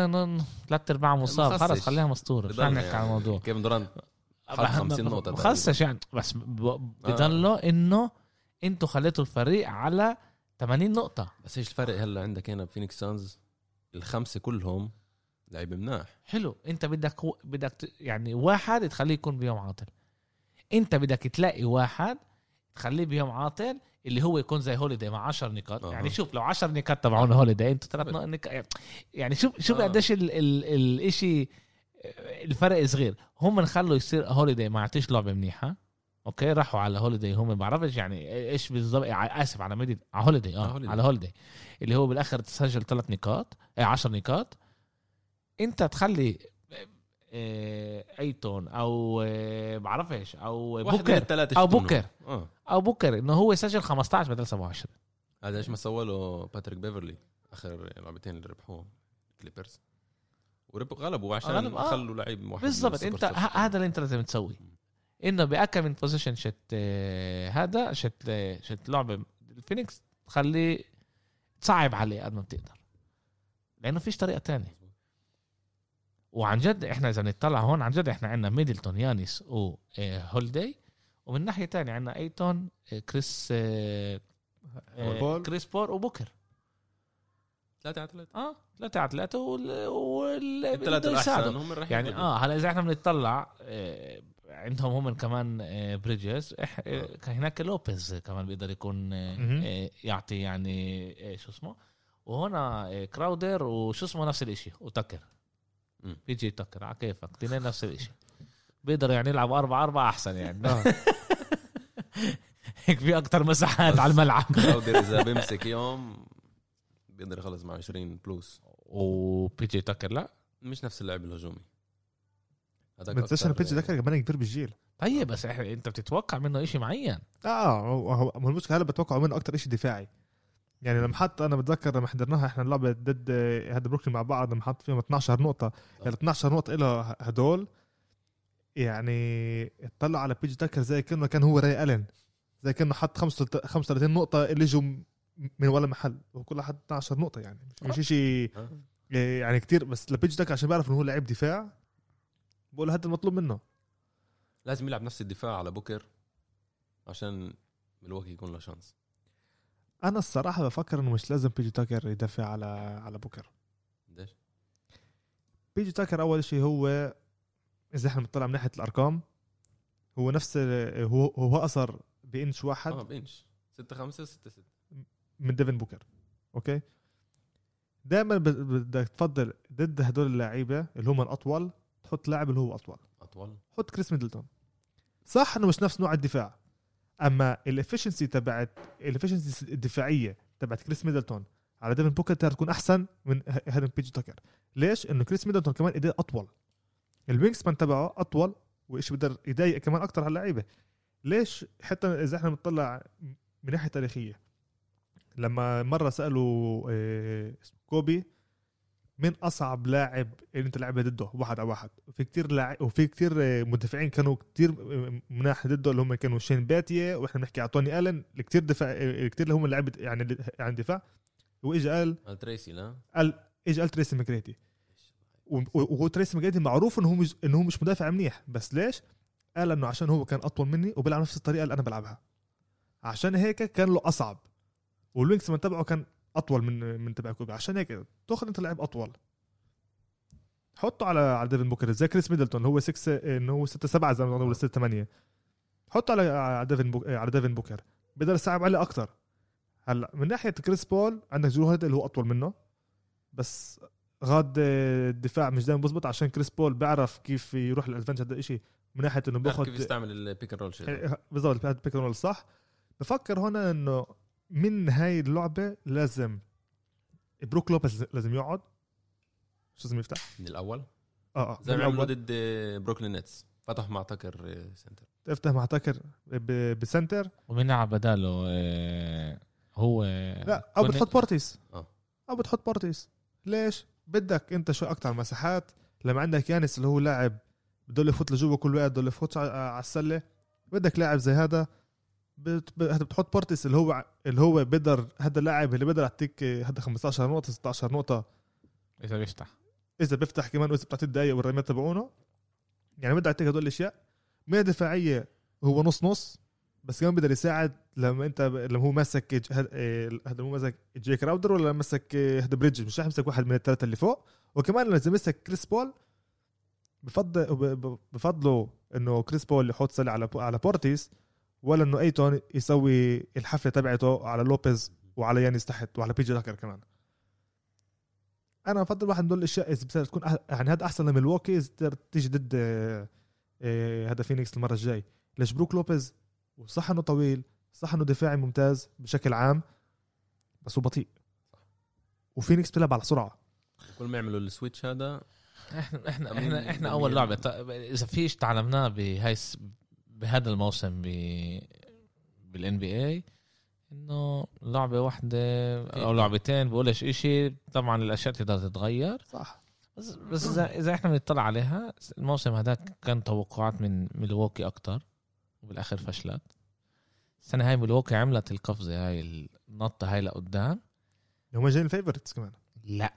ثلاث أرباع مصاب. خلص خليها مسطوره شو بضل نحكي على الموضوع. كيفن دورانت. حط 50 نقطة مخصص يعني بس بضله إنه إنتوا خليتوا الفريق على 80 نقطة. بس إيش الفرق هلا عندك هنا بفينيكس سانز؟ الخمسة كلهم لعيبه مناح. حلو إنت بدك و... بدك. يعني واحد تخليه يكون بيوم عاطل. إنت بدك تلاقي واحد تخليه بيوم عاطل اللي هو يكون زي هوليدي مع 10 نقاط. أها. يعني شوف لو 10 نقاط تبعون هوليدي إنتوا ثلاث نقاط يعني شوف شوف آه. قديش ال... ال... الإشي الفرق صغير. هم خلوا يصير هوليدي ما يعطيش لعبة منيحة. okay؟ راحوا على هوليدي هم ما بعرفش يعني إيش بالضبط. ع- آسف على ميدي على هوليدي آه على هوليدي. على هوليدي اللي هو بالآخر تسجل ثلاث نقاط 10 نقاط. أنت تخلي آه، أيتون أو آه، بعرفش أو بوكر أو. بوكر آه. أو بوكر إنه هو يسجل 15 بدل 27 هذا إيش ما سوى له باتريك بيفرلي آخر لعبتين اللي ربحوهم كليبرز وربحوا غلبوا عشان غلب، آه. خلوا لعيب واحد بالضبط. انت. هذا اللي انت لازم تسويه. انه باكم من possession شت آه، هذا شت آه، شت لعبه الفينيكس تخليه تصعب عليه قد ما بتقدر. لأنه فيش طريقة تانية. وعن جد إحنا إذا نطلع هون عن جد إحنا عندنا ميدلتون يانيس وهولداي ومن ناحية تانية عندنا أيتون آه، كريس آه، آه، بول. كريس بول وبوكر. ثلاثة على ثلاثة. آه ثلاثة على ثلاثة وال وال الثلاثة هم راح يعني. آه هلا إذا إحنا بنطلع آه، عندهم هم كمان آه، بريدجز آه، كان هناك لوبيز كمان بيقدر يكون آه،. آه، يعطي يعني آه، شو اسمه. وهنا آه، كراودر وشو اسمه نفس الإشي وتكر. بيجي تكر على كيفك؟ اثنين نفس الإشي. بيقدروا يعني يلعبوا أربعة أربعة أحسن يعني. *laughs* هيك في أكتر مساحات على الملعب. كراودر إذا بيمسك يوم بيقدر يخلص مع 20 plus وبي جي تكر لا؟ مش نفس اللعب الهجومي. هذاك ما تنساش انه أكتر- بيتش ذكر كمان كبير بالجيل. طيب بس إحنا- أنت بتتوقع منه إشي معين. آه هو المشكلة هلا بتوقع منه أكثر شيء دفاعي. يعني لما حط أنا بتذكر لما حضرناها إحنا اللعبة ضد آه، هذا بروكلين مع بعض لما حط فيهم 12 نقطة. يعني 12 نقطة له هدول يعني اطلع على بيج داكر زي كأنه كان هو راي الين زي كأنه حط 35 نقطة اللي اجوا من ولا محل وكل حد 12 نقطة يعني مش مش شيء آه. يعني كتير بس لبيج داكر عشان بيعرف انه هو لعيب دفاع بقول هذا المطلوب منه. لازم يلعب نفس الدفاع على بوكر عشان ملواكي يكون له شانس. أنا الصراحة بفكر إنه مش لازم بيجي تاكر يدافع على على بوكر. قديش؟ بيجي تاكر أول شيء هو إذا إحنا بنطلع من ناحية الأرقام هو نفس هو هو اقصر بإنش واحد. آه بنش 6 5 6 6 من ديفن بوكر أوكي؟ دائما بدك تفضل ضد هدول اللعيبة اللي هم الأطول تحط لاعب اللي هو أطول. أطول. حط كريس ميدلتون. صح إنه مش نفس نوع الدفاع أما ال efficiency تبعت ال efficiency الدفاعية تبعت كريس ميدلتون على ديفن بوكر تكون أحسن من ه- هذا بي جي تاكر ليش؟ إنه كريس ميدلتون كمان ايديه أطول. ال wingspan تبعه أطول وإيش بقدر يضايق كمان أكثر على اللعيبة. ليش حتى إذا إحنا بنطلع من ناحية تاريخية لما مرة سألوا آه، كوبي مين أصعب لاعب اللي أنت لعبه ضده؟ واحد على واحد. وفي كتير لاعب وفي كتير مدافعين كانوا كتير مناح ضده اللي هم كانوا شين باتيه وإحنا بنحكي على توني آلن كتير دفاع كتير اللي هم لعب يعني عن دفاع. واجى قال تريسي لا؟ قال اجى قال تريسي ماجريتي وهو تريسي ماجريتي معروف انه هو مش انه هو مش مدافع منيح. بس ليش؟ قال إنه عشان هو كان أطول مني وبيلعب نفس الطريقة اللي أنا بلعبها. عشان هيك كان له أصعب. وال wingspan تبعه كان أطول من من تبع كوبي. عشان هيك تاخذ أنت لاعب أطول. حطه على على ديفن بوكر زي كريس ميدلتون هو 6 انه هو 6 7 زي ما ولا 6 8 حطه على على ديفن بوك على ديفن بوكر بقدر يصعب عليه أكثر هلأ من ناحية كريس بول عندك هوليدي اللي هو أطول منه. بس guard الدفاع مش دائما بزبط عشان كريس بول بيعرف كيف يروح ال advantage هذا الشيء من ناحية إنه بياخذ بياخذ كيف يستعمل البيك اند رول بالضبط البيك اند رول صح؟ بفكر هنا إنه من هاي اللعبة لازم بروك لوبيز لازم يقعد. مش لازم يفتح؟ من الأول؟ آه آه زي ما عملوا ضد بروكلين نتس. فتح مع تاكر center. تفتح مع تاكر ب center. ومين على بداله؟ آه، هو لا أو بتحط بورتيس آه. أو بتحط بورتيس ليش؟ بدك أنت شو أكثر مساحات؟ لما عندك يانس اللي هو لاعب بده يفوت لجوا كل وقت بده يفوت على السلة. بدك لاعب زي هذا بتحط بورتيس اللي هو اللي هو بيقدر هذا اللاعب اللي بيقدر يعطيك هذا 15 نقطة 16 نقطة. إذا بيفتح. إذا بيفتح كمان وإذا بتعطي الدقايق والرميات تبعونه. يعني بدي يعطيك هدول الأشياء. من دفاعيه هو نص نص بس كمان بيقدر يساعد لما أنت لما هو ماسك هذا هو ماسك جي كراودر ولا ماسك هذا بريدج مش راح يمسك واحد من الثلاثه اللي فوق. وكمان إذا مسك كريس بول بفضل بفضله إنه كريس بول يحط سلة على على بورتيس ولا إنه ايتون يسوي الحفلة تبعته على لوبيز وعلى يانيس تحت وعلى بي جي تاكر كمان. أنا بفضل واحد من دول الأشياء إذا بتصير تكون يعني هذا أحسن لميلواكي إذا تيجي ضد آه، آه، هذا فينيكس المرة الجاي. ليش بروك لوبيز وصح إنه طويل صح إنه دفاعي ممتاز بشكل عام بس هو بطيء. وفينيكس بيلعب على سرعة. كل ما يعملوا ال switch هذا إحنا إحنا إحنا إحنا أول لعبة. إذا فيش تعلمناه بهاي بهذا الموسم ب بالان بي اي إنه لعبة واحدة أو لعبتين بقولش إشي طبعا الأشياء تقدر تتغير. صح. بس بس إذا إذا إحنا بنطلع عليها الموسم هذاك كان توقعات من ميلواكي أكتر وبالآخر فشلت. السنة هاي ميلواكي عملت القفزة هاي النطة هاي لقدام. هم جايين فيفورتس كمان. لا.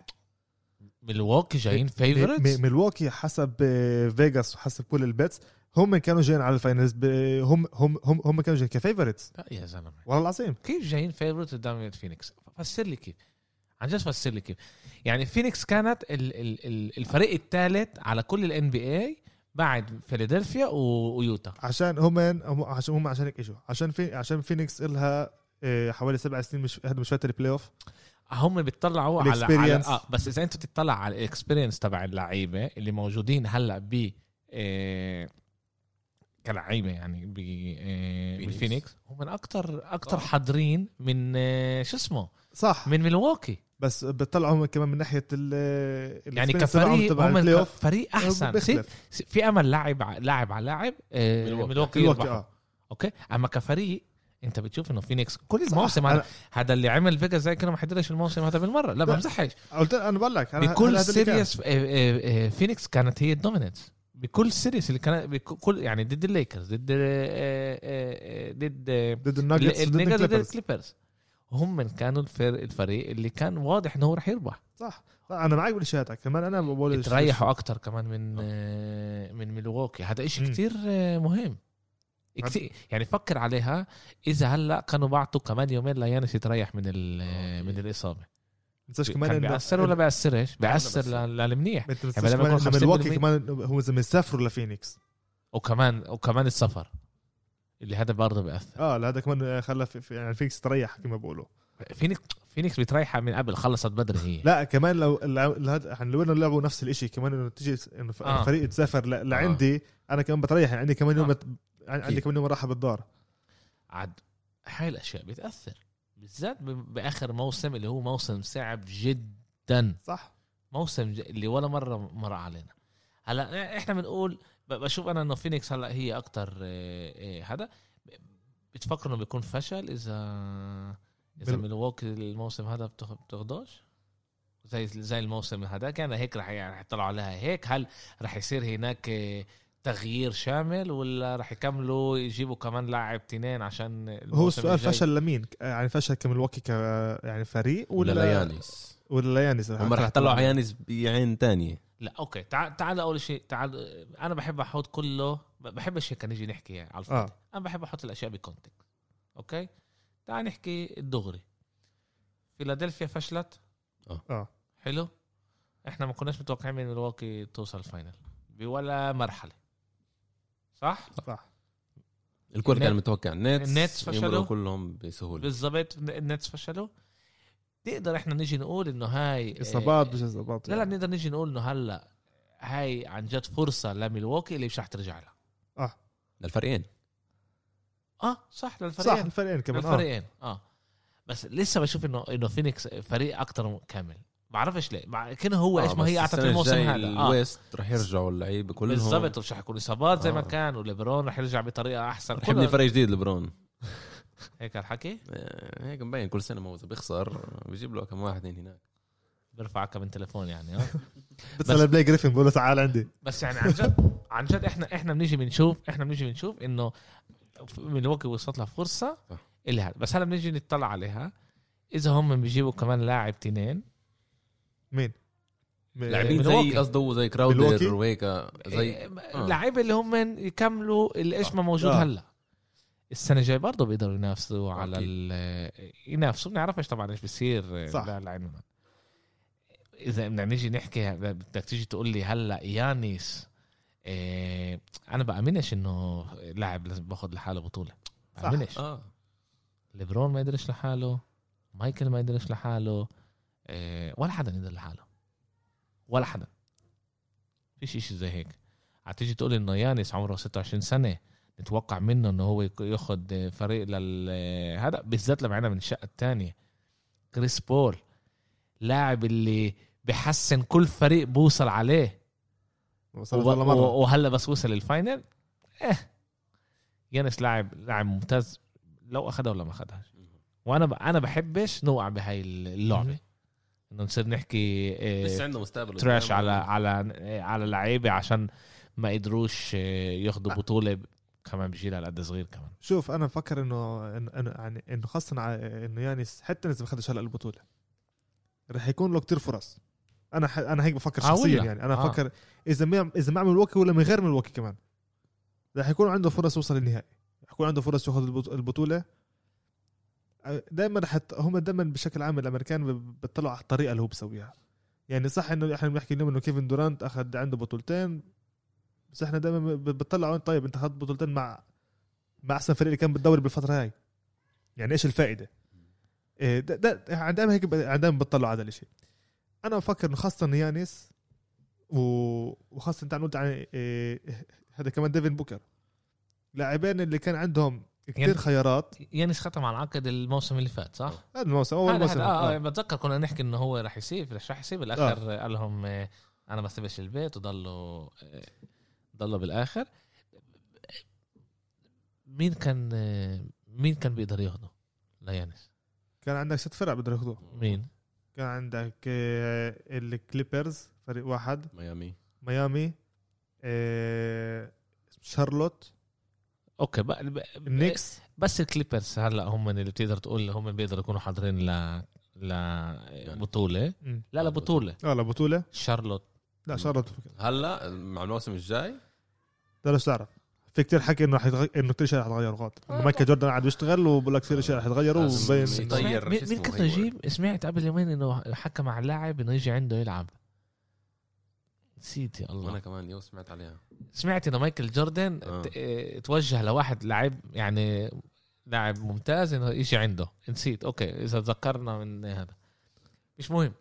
ميلواكي جايين فيفورتس ميلواكي حسب فيغاس وحسب كل ال bets. هم كانوا جايين على ال finals هم هم هم هم كانوا جايين ك favorites لا يا زلمة. والله العظيم. كيف جايين favorite قدام فينيكس فسر لي كيف. عن جد فسر لي كيف. يعني فينيكس كانت ال ال ال الفريق الثالث على كل الان بي اي بعد فيلادلفيا ويوتا. عشان هم عشان هم عشان هيك إيشو عشان في عشان فينيكس لها آه، حوالي سبع سنين مش هذا مش فات البلاي اوف هم بيطلعوا على, على آه بس إذا أنت تطلع على ال experience تبع اللعيبة اللي موجودين هلأ ب آه كلعيبة يعني بفينيكس هم من أكثر أكثر حاضرين من آه، شو اسمه؟ صح. من ميلواكي. بس بتطلعوا كمان من ناحية ال يعني كفريق هم فريق أحسن. في أمل لاعب لاعب على لاعب آه، ميلواكي. يربح آه. أوكي؟ أما كفريق أنت بتشوف إنه فينيكس كل الموسم هذا هذا اللي عمل فيجاس زي كده ما حضرش الموسم هذا بالمرة. لا بمزحش. قلت أنا بقول لك بكل series فينيكس كانت هي ال dominance بكل series اللي كان بكل يعني ضد الليكرز ضد آه، آه، آه، ضد ضد الناغتس ضد الكليبرز. هم كانوا الفريق اللي كان واضح إنه هو رح يربح. صح. أنا معك بالشيء كمان أنا بقول تريحوا أكثر كمان من من ميلواكي هذا إشي كتير مهم. كتير يعني فكر عليها. إذا هلأ كانوا بعطوا كمان يومين ليانس يتريح من من الإصابة. تنساش كمان انه بيأثر ولا بيأثرش؟ بيأثر للمنيح يعني لما كمان ميلواكي كمان هو زي سافروا لفينيكس وكمان وكمان السفر. اللي هذا برضه بيأثر. آه هذا كمان خلى في يعني فينيكس تريح كما بقولوا فينيكس فينيكس بتريحها من قبل خلصت بدري هي. لا كمان لو يعني لو إنه لعبوا نفس الشيء كمان إنه تيجي إنه آه. الفريق تسافر لعندي آه. أنا كمان بتريح. يعني عندي كمان يوم آه. عندي كمان يوم راحة بالدار. عاد هاي الأشياء بتأثر. بالذات بآخر موسم اللي هو موسم صعب جدا. صح. موسم اللي ولا مرة مر علينا. هلا إحنا بنقول بشوف أنا إنه فينيكس هلا هي أكتر آه، آه، هذا. بتفكر إنه بيكون فشل إذا إذا ميلواكي الموسم هذا بتاخدوش؟ زي زي الموسم هذا كان هيك رح يعني رح يطلعوا عليها هيك. هل رح يصير هناك آه، تغيير شامل ولا رح يكملوا يجيبوا كمان لاعب تنين عشان هو السؤال؟ فشل لمين؟ يعني فشل كملواكي ك يعني فريق ولا ليانيس؟ ولا ليانيس؟ هم رح يطلعوا على يانيس بعين تانية. لا أوكي. تعال تعال أول شيء تعال أنا بحب أحط كله بحبش هيك نيجي نحكي على الفاضي. آه. أنا بحب أحط الأشياء ب context okay؟ تعال نحكي الدغري. فيلادلفيا فشلت؟ آه. حلو. إحنا ما كناش متوقعين من ميلواكي توصل ال final بولا مرحلة. صح؟ صح. الكل كان متوقع. النتس النتس فشلوا. كلهم بسهولة. بالضبط. النتس فشلوا. نقدر إحنا نيجي نقول إنه هاي اصابات مش اصابات لا لا نقدر نيجي نقول إنه هلأ هاي عن جد فرصة لميلواكي اللي مش رح ترجع لها. آه. للفريقين. آه صح صح للفريقين كمان آه. الفريقين آه. بس لسه بشوف إنه إنه فينيكس فريق أكتر كامل. بعرفش ليه. مع كأنه هو إيش ما هي اعطت الموسم هذا. آه. الويست رح يرجعوا اللعيبة كلهم. بالضبط رح يكون اصابات زي ما آه. كان وليبرون رح يرجع بطريقة أحسن. رح يبني فريق جديد لبرون *laughs* هيك الحكي آه، هيك مبين كل سنة ما اذا بيخسر بيجيب له كم واحد هناك. برفع كم من تليفون يعني آه. بتسال بلاي جريفن بقول له تعال عندي. بس يعني عن جد عن جد إحنا إحنا بنيجي بنشوف إحنا بنيجي بنشوف إنه ميلواكي وصلت لها فرصة. اللي هذا. بس هلا بنيجي نطلع عليها. إذا هم بيجيبوا كمان لاعب تنين مين؟ لاعبين. زي قصده زي ميلواكي؟ كراودر وهيك زي إيه، آه. لعيبه اللي هم يكملوا اللي إيش ما موجود آه. هلا السنة الجاية برضه بيقدروا ينافسوا على ينافسوا بنعرفش طبعا إيش بيصير صح. لا لا إذا بدنا نيجي نحكي بدك تيجي تقول لي هلا يانيس إيه أنا بأمنش إنه لاعب لازم باخذ لحاله بطولة صح. بأمنش آه ليبرون ما يقدرش لحاله مايكل ما يقدرش لحاله إيه ولا حدا يقدر لحاله. ولا حدا. فيش إشي زي هيك. هتيجي تقول إنه يانس عمره 26 سنة نتوقع منه إنه هو ياخد فريق لل هذا بالذات لما عنا من الشقة الثانية كريس بول لاعب اللي بحسن كل فريق بوصل عليه. وب- مرة. و- وهلا بس وصل لل final آه يانس لاعب لاعب ممتاز لو اخذها ولا ما اخذهاش وأنا ب... أنا بحبش نوقع بهاي اللعبة. انه نصير نحكي آه، لسه عنده مستقبل تراش. على على على لعيبة عشان ما قدروش آه، ياخدوا بطولة كمان بجيل على قد صغير كمان. شوف أنا بفكر إنه إنه يعني إنه خاصة إنه يانس حتى اذا ما خدش هلأ البطولة. رح يكون له كتير فرص. أنا ح... أنا هيك بفكر آه، شخصيا. يعني. أنا آه. بفكر إذا ما إذا مع ملواكي ولا من غير ملواكي كمان. رح يكون عنده فرص يوصل للنهائي. رح يكون عنده فرص ياخذ البط- البطولة. دائما رح ت- هم دائما بشكل عام الأمريكان بيطلعوا على الطريقة اللي هو بيسويها يعني صح إنه إحنا بنحكي اليوم إنه كيفن دورانت أخذ عنده بطولتين بس إحنا دائما بتطلعوا طيب أنت أخذت بطولتين مع مع أحسن فريق اللي كان بالدوري بالفترة هاي يعني إيش الفائدة؟ إيه ده, ده يعني دائما هيك ب- دائما بتطلعوا على هذا الشيء أنا بفكر إنه خاصة يانس. وخاصة أنت عم قلت عن إيه هذا كمان ديفن بوكر لاعبين اللي كان عندهم كثير يعني- خيارات يانس ختم على العقد الموسم اللي فات صح؟ هذا الموسم أول موسم هذا آه, آه. آه بتذكر كنا نحكي إنه هو رح يسيب رح رح يسيب بالاخر آه. قال لهم آه أنا ما سيبش البيت وضلوا آه ضلوا بالآخر مين كان آه مين كان بيقدر ياخده ليانس؟ كان عندك ست فرق بده ياخذوه مين؟ كان عندك آه، الكليبرز فريق واحد ميامي ميامي آه، شارلوت okay بقى بقى- النكس بس الكليبرز هلأ هم اللي بتقدر تقول هم بيقدروا يكونوا حاضرين ل لبطوله مم. لا لا بطولة. آه لبطوله شارلوت. لا شارلوت هلأ مع الموسم الجاي؟ بلاش تعرف في كتير حكي إنه رح يتغير إنه كثير شيء رح يتغير غلط. آه. انه مايكل جوردن قاعد يشتغل وبقول لك كثير اشياء رح يتغيروا لازم ومبين مين كنت. نجيب سمعت قبل يومين إنه حكى مع اللاعب إنه يجي عنده يلعب. نسيت يا وأنا الله كمان يوم سمعت عليها. سمعت إنه مايكل جوردن آه. آه، توجه لواحد لاعب يعني لاعب ممتاز إنه يجي عنده. نسيت. okay إذا تذكرنا من هذا. مش مهم.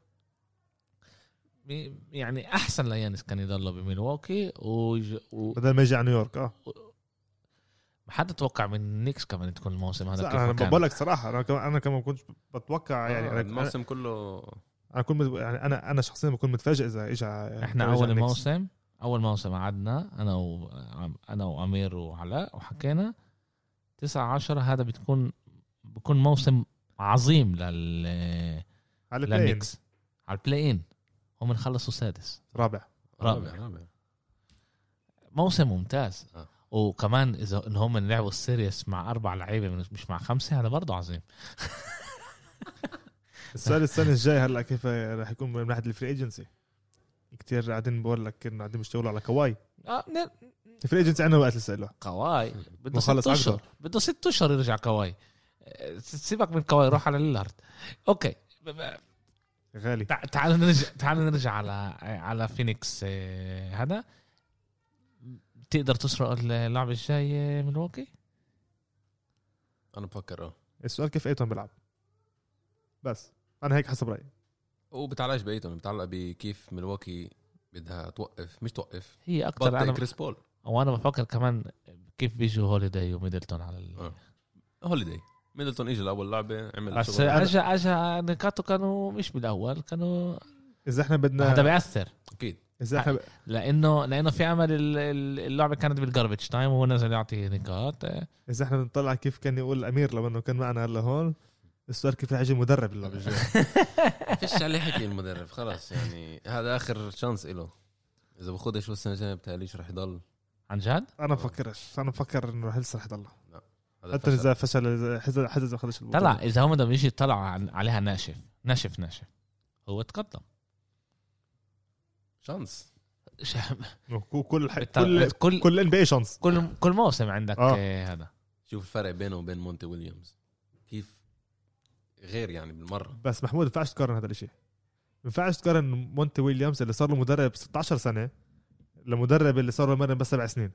يعني أحسن ليانس كان يضل بميلواكي و... بدل ما يجي على نيويورك آه. ما حدا توقع من النكس كمان تكون الموسم هذا كيف أنا. بقول لك صراحة أنا كمان أنا كمان كنت بتوقع يعني آه الموسم كله أنا كنت مت- يعني أنا أنا شخصيا بكون متفاجئ إذا اجى إحنا إذا إجا اول. موسم أول موسم قعدنا أنا و... أنا وأمير وعلاء وحكينا 9 10 هذا بتكون بكون موسم عظيم لل على ال play على ال play in هم خلصوا سادس. رابع. رابع. رابع رابع. موسم ممتاز. آه. وكمان إذا إن هم لعبوا ال series مع أربع لعيبة مش مع خمسة هذا برضه عظيم. *laughs* السؤال السنة الجاي هلا كيف راح يكون من ناحية الفري ايجنسي كثير قاعدين بقول لك إنه قاعدين بيشتغلوا على كواي. ن- ال free agency عندنا وقت لسه له. كواي. بده ست أشهر. بده ست أشهر يرجع كواي. سيبك من كواي روح على ليلارد. أوكي. غالي. تع- تعالوا نرجع تعالوا نرجع على على فينيكس. آه، هذا. تقدر تسرق اللعبة الجاية من ووكي أنا بفكر آه. السؤال كيف إيتون بيلعب؟ بس. أنا هيك حسب رأيي. وبتعلقش بأيتون بتعلق بكيف ملواكي بدها توقف مش توقف. هي أكثر أنا كريس بول. وأنا بفكر كمان كيف بيجوا هوليداي وميدلتون على ال... آه. هوليداي. ميدلتون اجى لأول لعبة عمل بس اجى اجى نقاطه كانوا مش بالأول كانوا إذا إحنا بدنا هذا بيأثر. أكيد. إذا إحنا لأنه لأنه في ال- اللعبة كانت بال garbage time وهو نزل يعطي نقاط إذا إحنا بنطلع كيف كان يقول الامير لما إنه كان معنا هلا هون. السؤال كيف رح يجي مدرب اللعبه الجايه *laughs* فيش عليه حكي المدرب خلاص يعني هذا آخر شانس له إذا باخذها شو السنة الجاية بتهيأليش رح يضل؟ عن جد؟ أنا بفكرش أنا بفكر إنه رح لسه رح يضل. حتى فشل. إذا فشل إذا حتى إذا البطولة. طلع إذا هم بدهم يجي يطلعوا عن- عليها ناشف. ناشف ناشف. هو تقدم. شانس *laughs* كل كل كل كل ان بي شانس كل كل موسم عندك. آه. هذا. شوف الفرق بينه وبين مونتي ويليامز. كيف غير يعني بالمرة. بس محمود ما ينفعش تقارن هذا الشيء ما ينفعش تقارن مونتي ويليامز اللي صار له مدرب 16 سنة لمدرب اللي صار له مرن بس سبع سنين.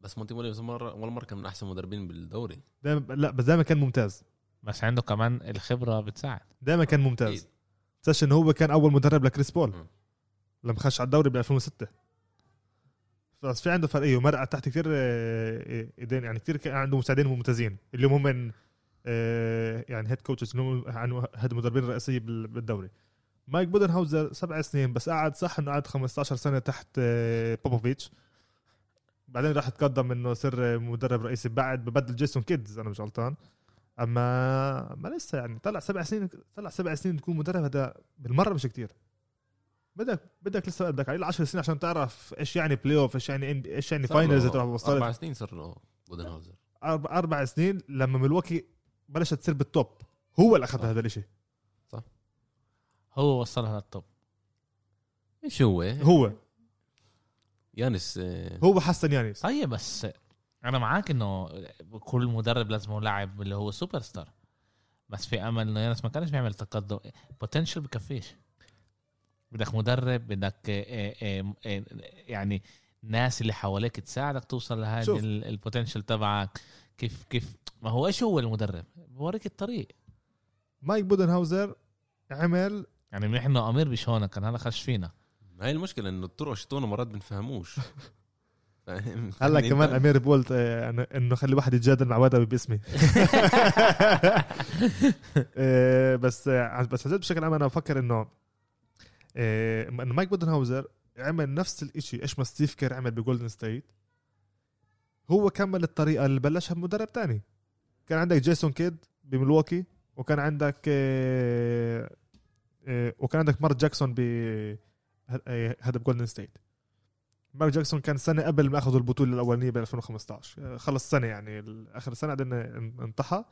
بس مونتي ويليامز مره اول مرة كان من أحسن مدربين بالدوري. دائما لا بس دائما كان ممتاز. بس عنده كمان الخبرة بتساعد. دائما كان ممتاز. تنساش انه هو كان أول مدرب لكريس بول. لما خش على الدوري ب 2006 بس في عنده فرقيه ومرقع تحت كثير آه، إيدين. يعني كثير كان عنده مساعدين ممتازين اللي هم من آه، يعني head coaches اللي هم عن هيد المدربين الرئيسيه بال- بالدوري. مايك بودنهاوزر سبع سنين بس قعد صح إنه قعد 15 سنة تحت آه، بوبوفيتش بعدين راح تقدم إنه صار مدرب رئيسي بعد ببدل جيسون كيد إذا أنا مش غلطان. أما ما لسه يعني طلع سبع سنين طلع سبع سنين تكون مدرب هذا بالمرة مش كتير. بدك بدك لسه بدك على 10 سنين عشان تعرف إيش يعني playoff إيش يعني إيش يعني finals تروح أربع وصلت سنين صار له بودنهاوزر. أربع أربع سنين لما ملواكي بلشت تصير بال top. هو اللي أخذ. هذا الإشي. هو وصلها لل top إيش هو؟ هو. يانس آه، هو حسن يانيس طيب بس أنا معاك إنه كل مدرب لازم هو لاعب اللي هو سوبر ستار بس في أمل إنه يانس ما كانش بيعمل تقدم. potential بكفيش. بدك مدرب بدك آه، آه، آه، يعني ناس اللي حواليك تساعدك توصل لهذا شوف. ال potential تبعك. كيف كيف ما هو إيش هو المدرب؟ بوريك الطريق. مايك بودنهاوزر عمل. يعني انه أمير مش هون كان هلا خش فينا. هاي المشكلة إنه الطرق شتونا مرات بنفهموش؟ *laughs* هلا كمان أمير بولت آه، إنه- إنه خلي واحد يتجادل مع وادي باسمي. *laughs* آه، بس آه، بس عن جد بشكل عام أنا بفكر إنه إنه مايك بودنهاوزر عمل نفس الإشي. إيش ما ستيف كير عمل بجولدن ستيت هو كمل الطريقة اللي بلشها بمدرب تاني. كان عندك جيسون كيد بملواكي وكان عندك آه، آه، وكان عندك مارك جاكسون ب آه، هذا بجولدن ستيت. مارك جاكسون كان سنة قبل ما أخذوا البطولة الأولانية ب 2015 آه، خلص سنه يعني آخر سنه بعدين انطحى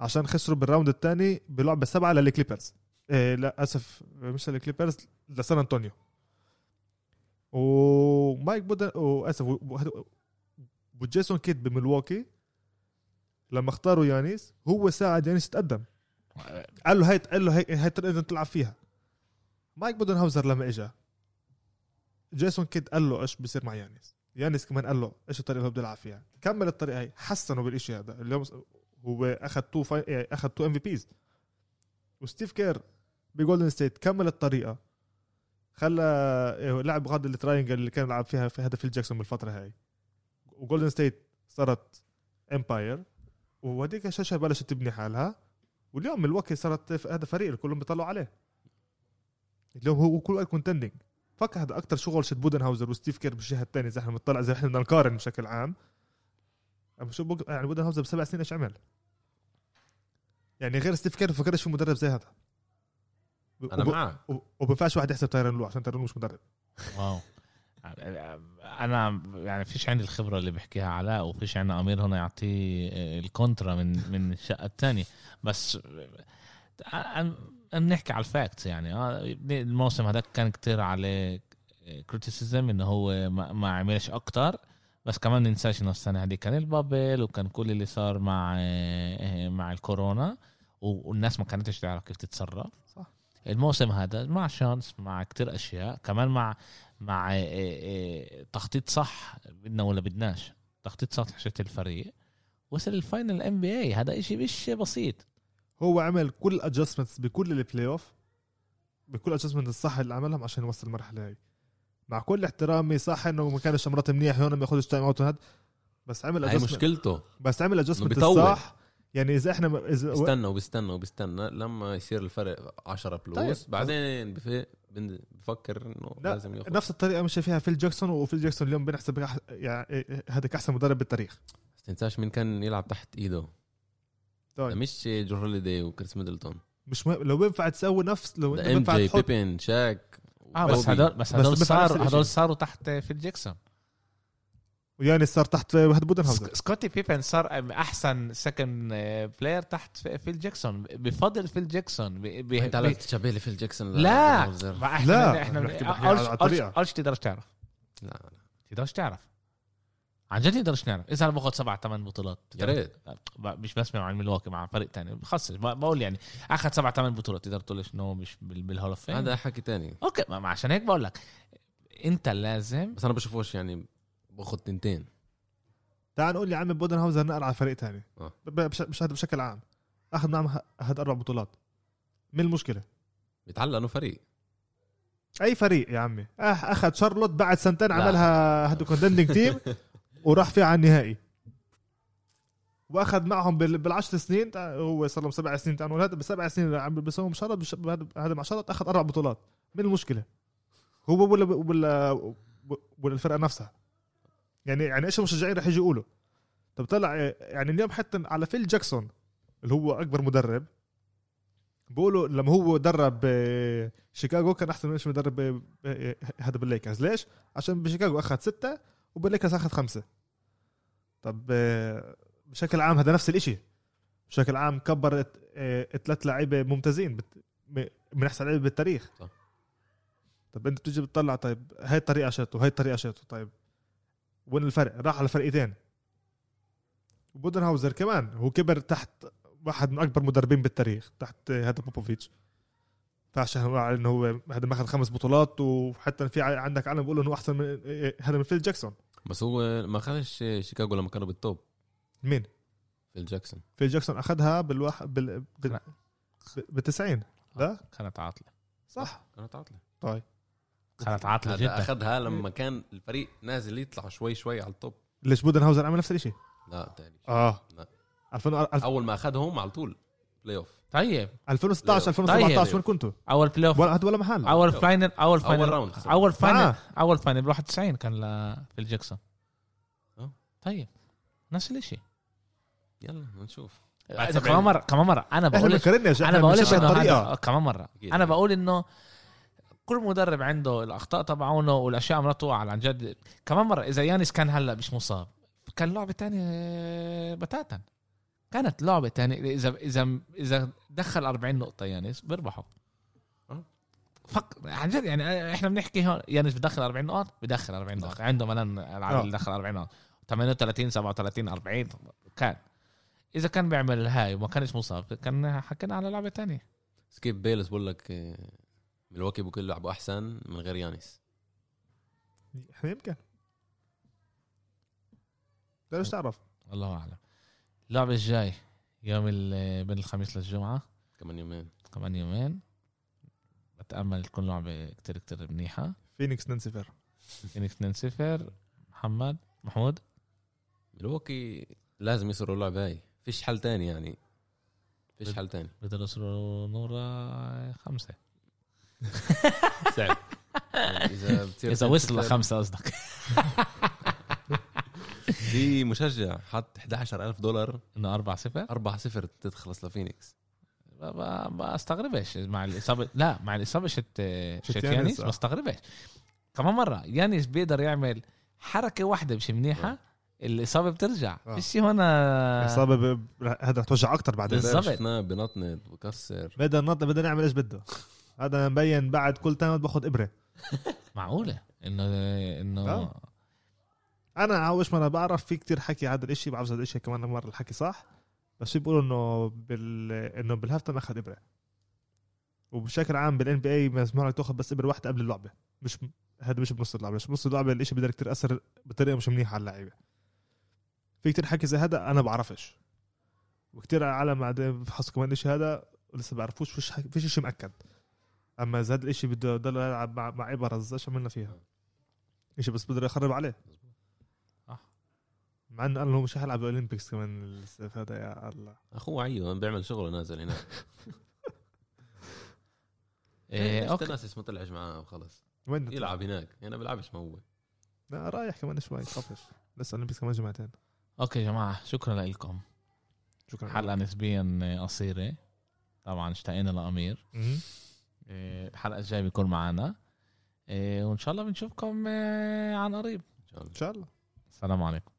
عشان خسروا بال round الثاني بلعبة سبعة للكليبرز إيه لا أسف مش للكليبرز لسان أنتونيو. ومايك بودن وأسف وجيسون كيد بملواكي لما اختاروا يانيس هو ساعد يانيس يتقدم. قال له هاي قال له هاي هاي تلعب فيها. مايك بودنهاوزر لما اجى جيسون كيد قال له إيش بيصير مع يانيس؟ يانيس كمان قال له إيش الطريقة اللي بده يلعب فيها؟ كمل الطريقة هاي حسنوا بالشيء هذا. اليوم هو أخذ two. يعني أخذ two MVPs وستيف كير بجولدن ستيت كمل الطريقة. خلى إيه، لعب غاد ال triangle اللي كان يلعب فيها في هداك فيل جاكسون بالفترة هاي. وجولدن ستيت صارت امباير وهديك الشاشة بلشت تبني حالها واليوم ملواكي صارت هذا فريق كلهم بيطلعوا عليه. اليوم هو كل وقت كونتندنج فكر هذا أكثر شغل شت بودنهاوزر وستيف كير بالجهة الثانية إذا إحنا بنطلع إذا إحنا بدنا نقارن بشكل عام. شو بق... يعني بودنهاوزر بسبع سنين إيش عمل؟ يعني غير ستيف كير ما فكرش في مدرب زي هذا. أنا وب- معك. وب- وما بينفعش واحد يحسب تايرن لو عشان تايرن لو مش مدرب. واو. أنا يعني فيش عندي الخبرة اللي بيحكيها علاء وفيش عندنا أمير هنا يعطيه ال contra من من الشقة الثانية بس بنحكي على ال facts يعني. آه، الموسم هذاك كان كتير عليه criticism إنه هو ما, ما عملش أكتر. بس كمان ننساش إنه السنة هذه كان ال bubble وكان كل اللي صار مع آه، مع الكورونا. والناس ما كانتش تعرف كيف تتصرف. صح. الموسم هذا مع chance مع كتير أشياء. كمان مع مع آه، آه، تخطيط صح بدنا ولا بدناش؟ تخطيط صح لحشة الفريق. وصل ال final NBA هذا إشي مش بسيط. هو عمل كل ادجستمنتس بكل البلاي اوف بكل adjustment الصح اللي عملهم عشان يوصل المرحلة هاي. مع كل احترامي صح إنه ما كانش مرات منيح هون ما ياخذش timeout وهذا بس عمل هاي adjustment- مشكلته. بس عمل adjustment بيطول. الصح يعني إذا إحنا إذا بيستنى وبيستنى وبيستنى لما يصير الفرق 10 plus طيب. بعدين بف- بن- بفكر إنه لا، لازم ياخذ نفس الطريقة مشي فيها فيل جاكسون وفيل جاكسون اليوم بنحسب أح- يعني هذاك أحسن مدرب بالتاريخ بس تنساش مين كان يلعب تحت إيده طيب. مش جو هوليدي وكريس ميدلتون مش مهم لو بينفع تسوي نفس لو انت بينفع تحط بيبن شاك آه بس. هدول بس هدول صاروا. هدول صاروا تحت فيل جاكسون وياني صار تحت هذا بودنهاوزر. سك- سكوتي بيبن صار أحسن سكند بلاير تحت فيل جاكسون. بفضل فيل جاكسون. أنت. على تشبه لي في جاكسون لا! لا! ما إحنا لا، إحنا أولش تقدرش تعرف. لا تقدرش تعرف. عن جد تقدرش نعرف إذا أنا باخذ سبع ثمان بطولات. يا ريت. مش بسمع عن ميلواكي مع فريق تاني. بخصص ب- بقول يعني آخذ سبع ثمان بطولات. تقدر تقول ليش انه مش بال- بال Hall of هذا حكي تاني. أوكي ما ما عشان هيك بقول لك. أنت لازم بس أنا بشوفوش يعني باخذ تنتين. تعال نقول يا عمي بودنهاوزر نقل على فريق تاني. آه. مش بشكل عام. أخذ معهم هاد أربع بطولات. من المشكلة؟ بيتعلق إنه فريق. أي فريق يا عمي؟ أخذ شارلوت بعد سنتين. عملها هدو كوندندنج تيم وراح فيها على النهائي. وأخذ معهم بال- بالعشر سنين هو صار لهم سبع سنين تعال نقول هذا بالسبع سنين عم بيسوهم شرط هذا مع شرط أخذ أربع بطولات. من المشكلة؟ هو ولا ولا ولا الفرقه نفسها. يعني يعني إيش المشجعين رح يجوا يقولوا؟ طب طلع يعني اليوم حتى على فيل جاكسون اللي هو أكبر مدرب بقولوا لما هو درب آه، شيكاغو كان أحسن من إيش مدرب آه، آه، هذا بالليكرز. ليش؟ عشان بشيكاغو أخذ ستة وبالليكرز أخذ خمسة. طب بشكل عام هذا نفس الإشي. بشكل عام كبر ثلاث لعيبة ممتازين من أحسن لعيبة بالتاريخ. صح. طب أنت بتيجي بتطلع طيب هاي الطريقة شاتو هاي الطريقة شاتو طيب. وين الفرق؟ راح على فرقتين بودنهاوزر كمان هو كبر تحت واحد من أكبر مدربين بالتاريخ تحت هذا بوبوفيتش. فعشان هو إنه هو هذا ماخذ خمس بطولات وحتى في عندك عالم بيقولوا إنه أحسن من هذا من فيل جاكسون. بس هو ما اخذش شيكاغو لما كانوا بال top. مين؟ في جاكسون. فيل جاكسون أخذها بالواحد بال بال بال 90 لا؟ كانت عاطلة. صح. كانت عاطلة. طيب. كانت *laughs* عاطله جدا. أخذها لما كان الفريق نازل يطلع شوي شوي على ال top. ليش بودنهاوزر عمل نفس الشيء لا تاني آه. لا. 2000 أول ما أخذهم على طول playoff طيب 2016 طيب. 2017 وين كنتوا؟ أول playoff ولا هذا ولا محل. أول final أول final round. أول final آه. أول final ب 91 كان لفيل جاكسون آه. طيب. نفس الشيء يلا نشوف. إذا كمان مره كمان مرة. أنا إحنا بقول أنا بنشبه إنه آه، كمان مرة. أنا بقول إنه كل مدرب عنده الأخطاء تبعونه والأشياء مرته على عن جد. كمان مرة إذا يانس كان هلأ مش مصاب كان لعبة تانية بتاتا. كانت لعبة تانية. إذا إذا إذا دخل 40 نقطة يانس بيربحوا آه. فك عن جد يعني إحنا بنحكي هون يانس بدخل 40 نقط بدخل 40 نقط عنده ملان العاب آه. اللي دخل 40 نقط 38 37 40 كان. إذا كان بيعمل هاي وما كانش مصاب كان حكينا على لعبة تانية. سكيب بيلس بقول لك ملواكي ممكن يلعبوا أحسن من غير يانس. إحنا يمكن ليش تعرف؟ الله أعلم. اللعبه الجاي يوم ال- بين الخميس للجمعة. كمان يومين. كمان يومين. بتأمل تكون لعبة كتير كتير منيحة. فينيكس ننسفر فينيكس 2 0 محمد محمود. ملواكي لازم يصيروا اللعبه هاي. فيش حل تاني يعني. فيش حل تاني. بدهم يوصلوا نورا خمسة. صعب إذا بتصير اذا وصل لخمسة قصدك. *laughs* في مشجع حط 11000 دولار. إنه 4 0 4 0 تتخلص لفينيكس ما ما استغربش. مع الاصابه لا مع الإصابة شت شت يانيس يانيس، ما آه. استغربش. كمان مرة يانيس بيقدر يعمل حركة واحدة مش منيحة الإصابة بترجع. آه. فيش هنا اصابه ب... هذا رح توجع أكثر بعدين. بالظبط. شفناه بنطنط بكسر. بدا نط بدا نعمل إيش بده. هذا مبين بعد كل تايم باخذ إبرة. *laughs* معقولة؟ انه انه آه. أنا عاوش ما أنا بعرف في كتير حكي هذا الإشي بعرف هذا الإشي كمان مرة الحكي صح؟ بس في بيقولوا إنه بال إنه بالهافتن اخذ إبرة. وبشكل عام بالان بي اي مسموح لك تاخذ بس إبرة واحدة قبل اللعبة. مش هذا مش بنص اللعبة مش بنص اللعبة الإشي بده كتير اثر بطريقة مش منيحة على اللعيبة. في كتير حكي زي هذا أنا بعرفش. وكتير عالم بعدين بفحصوا كمان الاشي هذا ولسه بعرفوش فيش فيش إشي مأكد. أما اذا هذا الاشي بده يضل يلعب مع مع ابرز إيش عملنا فيها؟ إشي بس بده يخرب عليه. مع إنه قال له مش حيلعب الاولمبيكس كمان الصيف هذا يا الله. أخوه عيو بيعمل شغله نازل هناك *laughs* إيه أوكي. تناسس ما طلعش معاه وخلص؟ وين يلعب هناك هنا بيلعبش ما هو. لا رايح كمان شوي خفش. لسه الاولمبيكس كمان جمعتين. أوكي يا جماعة شكرا لكم. شكرا. حلقة نسبيا قصيرة. طبعا اشتقينا لأمير. الحلقة الجاية بيكون معنا إيه، وإن شاء الله بنشوفكم إيه، عن قريب. إن شاء الله. إن شاء الله. السلام عليكم.